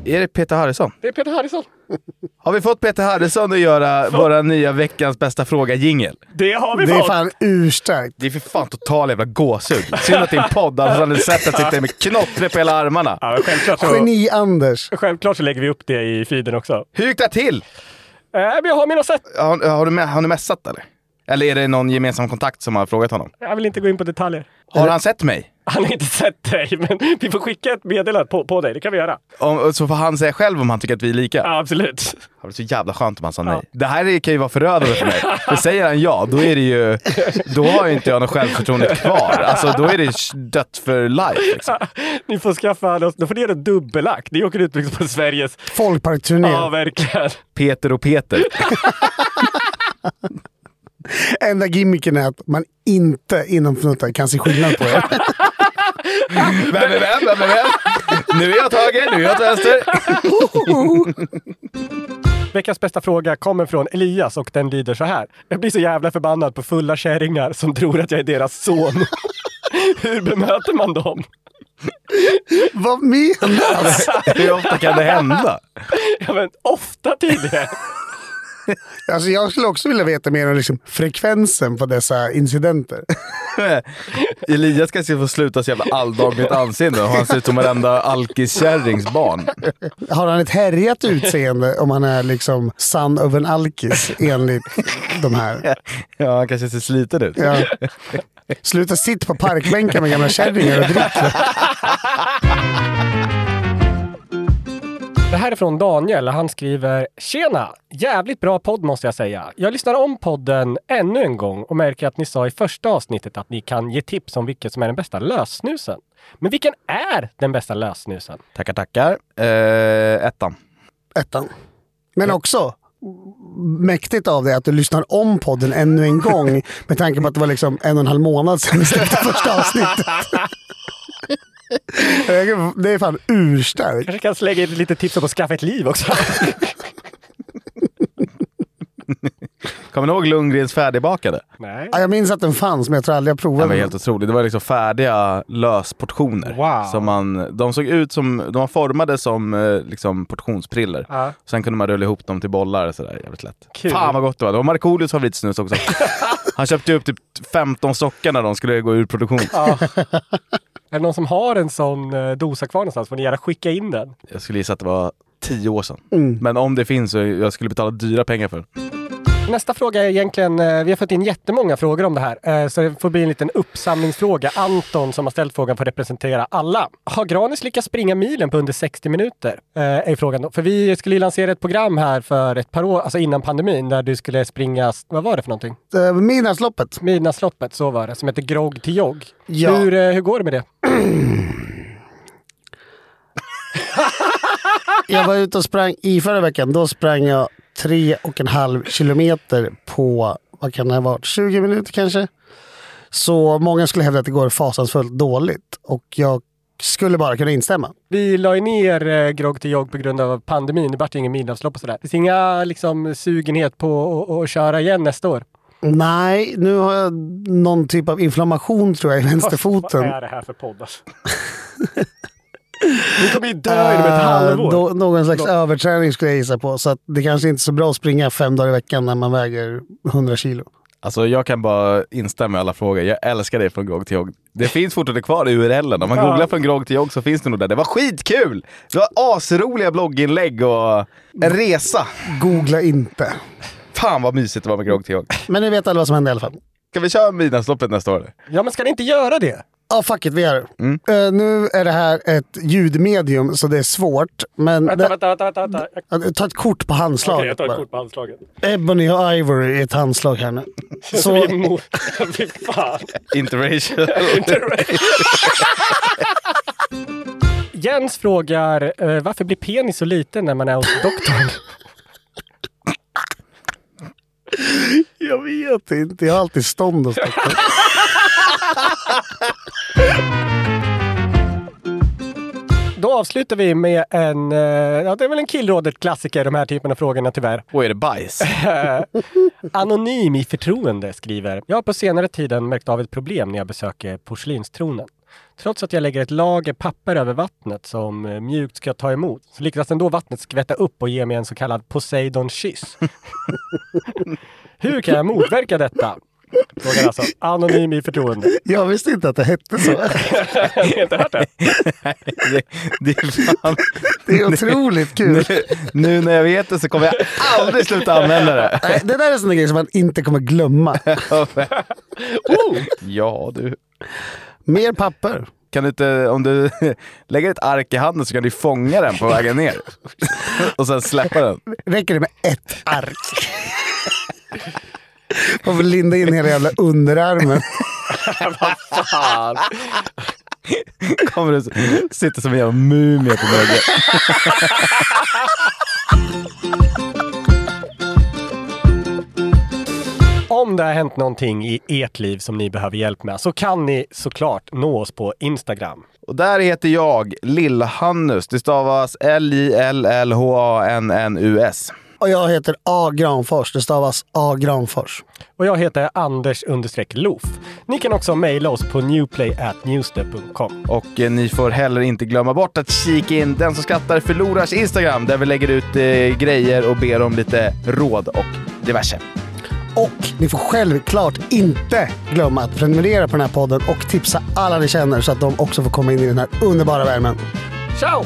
S2: Är det Peter Harrison?
S3: Det är Peter Harrison.
S2: Har vi fått Peter Harrison att göra våra nya veckans bästa fråga-jingel?
S3: Det har vi
S1: Det är
S3: fått.
S1: fan urstarkt.
S2: Det är för fan total jävla gåshud. Synd att det är en podd, annars hade ni sett att jag sitter med knottre på hela armarna.
S3: Ja, självklart, så,
S1: Geni-Anders.
S3: självklart så lägger vi upp det i feeden också.
S2: Hur gick det till?
S3: Äh, jag har mina sätt.
S2: Har, har, du, har ni messat eller? Eller är det någon gemensam kontakt som har frågat honom?
S3: Jag vill inte gå in på detaljer.
S2: Har han sett mig?
S3: Han har inte sett dig, men vi får skicka ett meddelande på, på dig. Det kan vi göra.
S2: Om, så får han säga själv om han tycker att vi är lika?
S3: Ja, absolut.
S2: Det var så jävla skönt om han sa nej. Det här är- kan ju vara förödande för mig. För säger han ja, då är det ju... Då har ju inte jag något självförtroende kvar. Alltså då är det dött för life. Liksom.
S3: Ni får skaffa, då får ni göra dubbelakt. Ni åker ut liksom på Sveriges...
S1: Folkparkturné.
S3: Ja, verkligen.
S2: Peter och Peter.
S1: Enda gimmicken är att man inte inom fnuttar kan se skillnad på er.
S2: Vem är vem? Vem är vem? Nu är jag tagen, nu är jag åt vänster.
S3: Veckans bästa fråga kommer från Elias och den lyder så här. Jag blir så jävla förbannad på fulla kärringar som tror att jag är deras son. Hur bemöter man dem?
S1: Vad menas?
S2: Hur ofta kan det hända?
S3: Ja, men ofta tydligen.
S1: Alltså jag skulle också vilja veta mer om liksom frekvensen på dessa incidenter.
S2: Elias kanske få sluta så jävla alldagligt anseende och han ser ut som varenda alkiskärrings barn.
S1: Har han ett härjat utseende om han är liksom son of en alkis enligt de här?
S2: Ja, han kanske ser sliten ut.
S1: Ja. Sluta sitta på parkbänkar med gamla kärringar och drick.
S3: Det här är från Daniel. Han skriver Tjena! Jävligt bra podd måste jag säga. Jag lyssnar om podden ännu en gång och märker att ni sa i första avsnittet att ni kan ge tips om vilket som är den bästa lössnusen. Men vilken är den bästa lössnusen?
S2: Tackar, tackar. Eh, ettan.
S1: Ettan. Men också mäktigt av dig att du lyssnar om podden ännu en gång med tanke på att det var liksom en och en halv månad sedan vi släppte första avsnittet. Det är fan urstarkt.
S3: Kanske kan slänga in lite tips om att skaffa ett liv också.
S2: Kommer ni ihåg Lundgrens färdigbakade?
S3: Nej.
S1: Ja, jag minns att den fanns men jag tror aldrig jag
S2: Det
S1: provade
S2: var
S1: den.
S2: helt otroligt. Det var liksom färdiga lösportioner.
S3: Wow.
S2: Som man, de såg ut som, de var formade som eh, liksom portionspriller.
S3: Ja.
S2: Sen kunde man rulla ihop dem till bollar sådär jävligt lätt.
S3: Kul.
S2: Fan vad gott det var. Det var Markoolios favoritsnus också. Han köpte upp typ 15 stockar när de skulle gå ur produktion.
S3: Ja. Är det någon som har en sån eh, dosa kvar någonstans får ni gärna skicka in den.
S2: Jag skulle gissa att det var 10 år sedan.
S1: Mm.
S2: Men om det finns så jag skulle betala dyra pengar för.
S3: Nästa fråga är egentligen, eh, vi har fått in jättemånga frågor om det här, eh, så det får bli en liten uppsamlingsfråga. Anton som har ställt frågan får representera alla. Har Granis lyckats springa milen på under 60 minuter? Eh, Är frågan då. För vi skulle ju lansera ett program här för ett par år, alltså innan pandemin, där du skulle springa, vad var det för någonting?
S1: Midnattsloppet.
S3: Midnattsloppet, så var det, som heter Grogg till jogg.
S1: Ja.
S3: Hur, hur går det med det?
S1: Jag var ute och sprang i förra veckan. Då sprang jag tre och en halv kilometer på, vad kan det ha varit, 20 minuter kanske. Så många skulle hävda att det går fasansfullt dåligt. Och jag skulle bara kunna instämma.
S3: Vi la ju ner eh, Grogg till jogg på grund av pandemin. Det vart ju ingen midnattslopp och sådär. Det finns inga liksom, sugenhet på att- att köra igen nästa år.
S1: Nej, nu har jag någon typ av inflammation tror jag i vänsterfoten.
S3: Vad är det här för podd alltså? Ni kommer ju dö inom ett
S1: Eh,
S3: halvår.
S1: då, någon slags
S3: Då-
S1: överträning skulle jag gissa på. Så att det kanske inte är så bra att springa fem dagar i veckan när man väger 100 kilo.
S2: Alltså jag kan bara instämma i alla frågor. Jag älskar det från grogg till jogg. Det finns fortfarande kvar i URLen. Om man googlar från grogg till jogg så finns det nog där. Det var skitkul! Det var asroliga blogginlägg och en resa.
S1: Googla inte.
S2: Fan vad mysigt det var med grogg till jogg.
S1: Men ni vet alla vad som hände i alla fall.
S2: Ska vi köra midnattsloppet nästa år?
S3: Ja, men ska ni inte göra det?
S1: Ja, fuck it, vi gör det.
S2: Mm.
S1: Eh, nu är det här ett ljudmedium så det är svårt. Men
S3: Vänta,
S1: det,
S3: vänta, vänta. vänta, vänta. Okej,
S1: Ja, ta ett kort på handslaget.
S3: jag tar ett
S1: bara.
S3: kort på handslaget.
S1: Ebony och Ivory är ett handslag här nu. Så
S3: vi är emot. Fy fan.
S2: Interracial.
S3: Jens frågar, eh, varför blir penis så liten när man är hos doktorn?
S1: jag vet inte, jag har alltid stånd och stånd.
S3: Då avslutar vi med en, eh, ja det är väl en killrådet-klassiker de här typerna av frågorna tyvärr.
S2: Och är det bajs?
S3: Anonym i förtroende skriver. Jag har på senare tiden märkt av ett problem när jag besöker porslinstronen. Trots att jag lägger ett lager papper över vattnet som eh, mjukt ska ta emot så lyckas ändå vattnet skvätta upp och ge mig en så kallad Poseidon-kyss. Hur kan jag motverka detta? Frågar alltså Anonym i förtroende.
S1: Jag visste inte att det hette så.
S3: Har ni inte hört det?
S2: det, det är fan...
S1: Det är otroligt kul.
S2: Nu, nu när jag vet det så kommer jag aldrig sluta använda det.
S1: Nej, det där är en sån grej som man inte kommer glömma.
S2: Ja du.
S1: Mer papper.
S2: Kan du inte, om du lägger ett ark i handen så kan du fånga den på vägen ner. Och sen släppa den.
S1: Räcker det med ett ark? Man får linda in hela jävla underarmen.
S3: Vad fan?
S2: Kommer du sitter som en jävla mumie på väggen.
S3: Om det har hänt någonting i ert liv som ni behöver hjälp med så kan ni såklart nå oss på Instagram.
S2: Och där heter jag Lill-Hannus. Det stavas L-I-L-L-H-A-N-N-U-S.
S1: Och jag heter A Granfors. Det stavas A Granfors.
S3: Och jag heter Anders understreck Loof. Ni kan också mejla oss på newplay.newster.com.
S2: Och eh, ni får heller inte glömma bort att kika in Den som skrattar förlorars Instagram där vi lägger ut eh, grejer och ber om lite råd och diverse.
S1: Och ni får självklart inte glömma att prenumerera på den här podden och tipsa alla ni känner så att de också får komma in i den här underbara värmen.
S3: Ciao!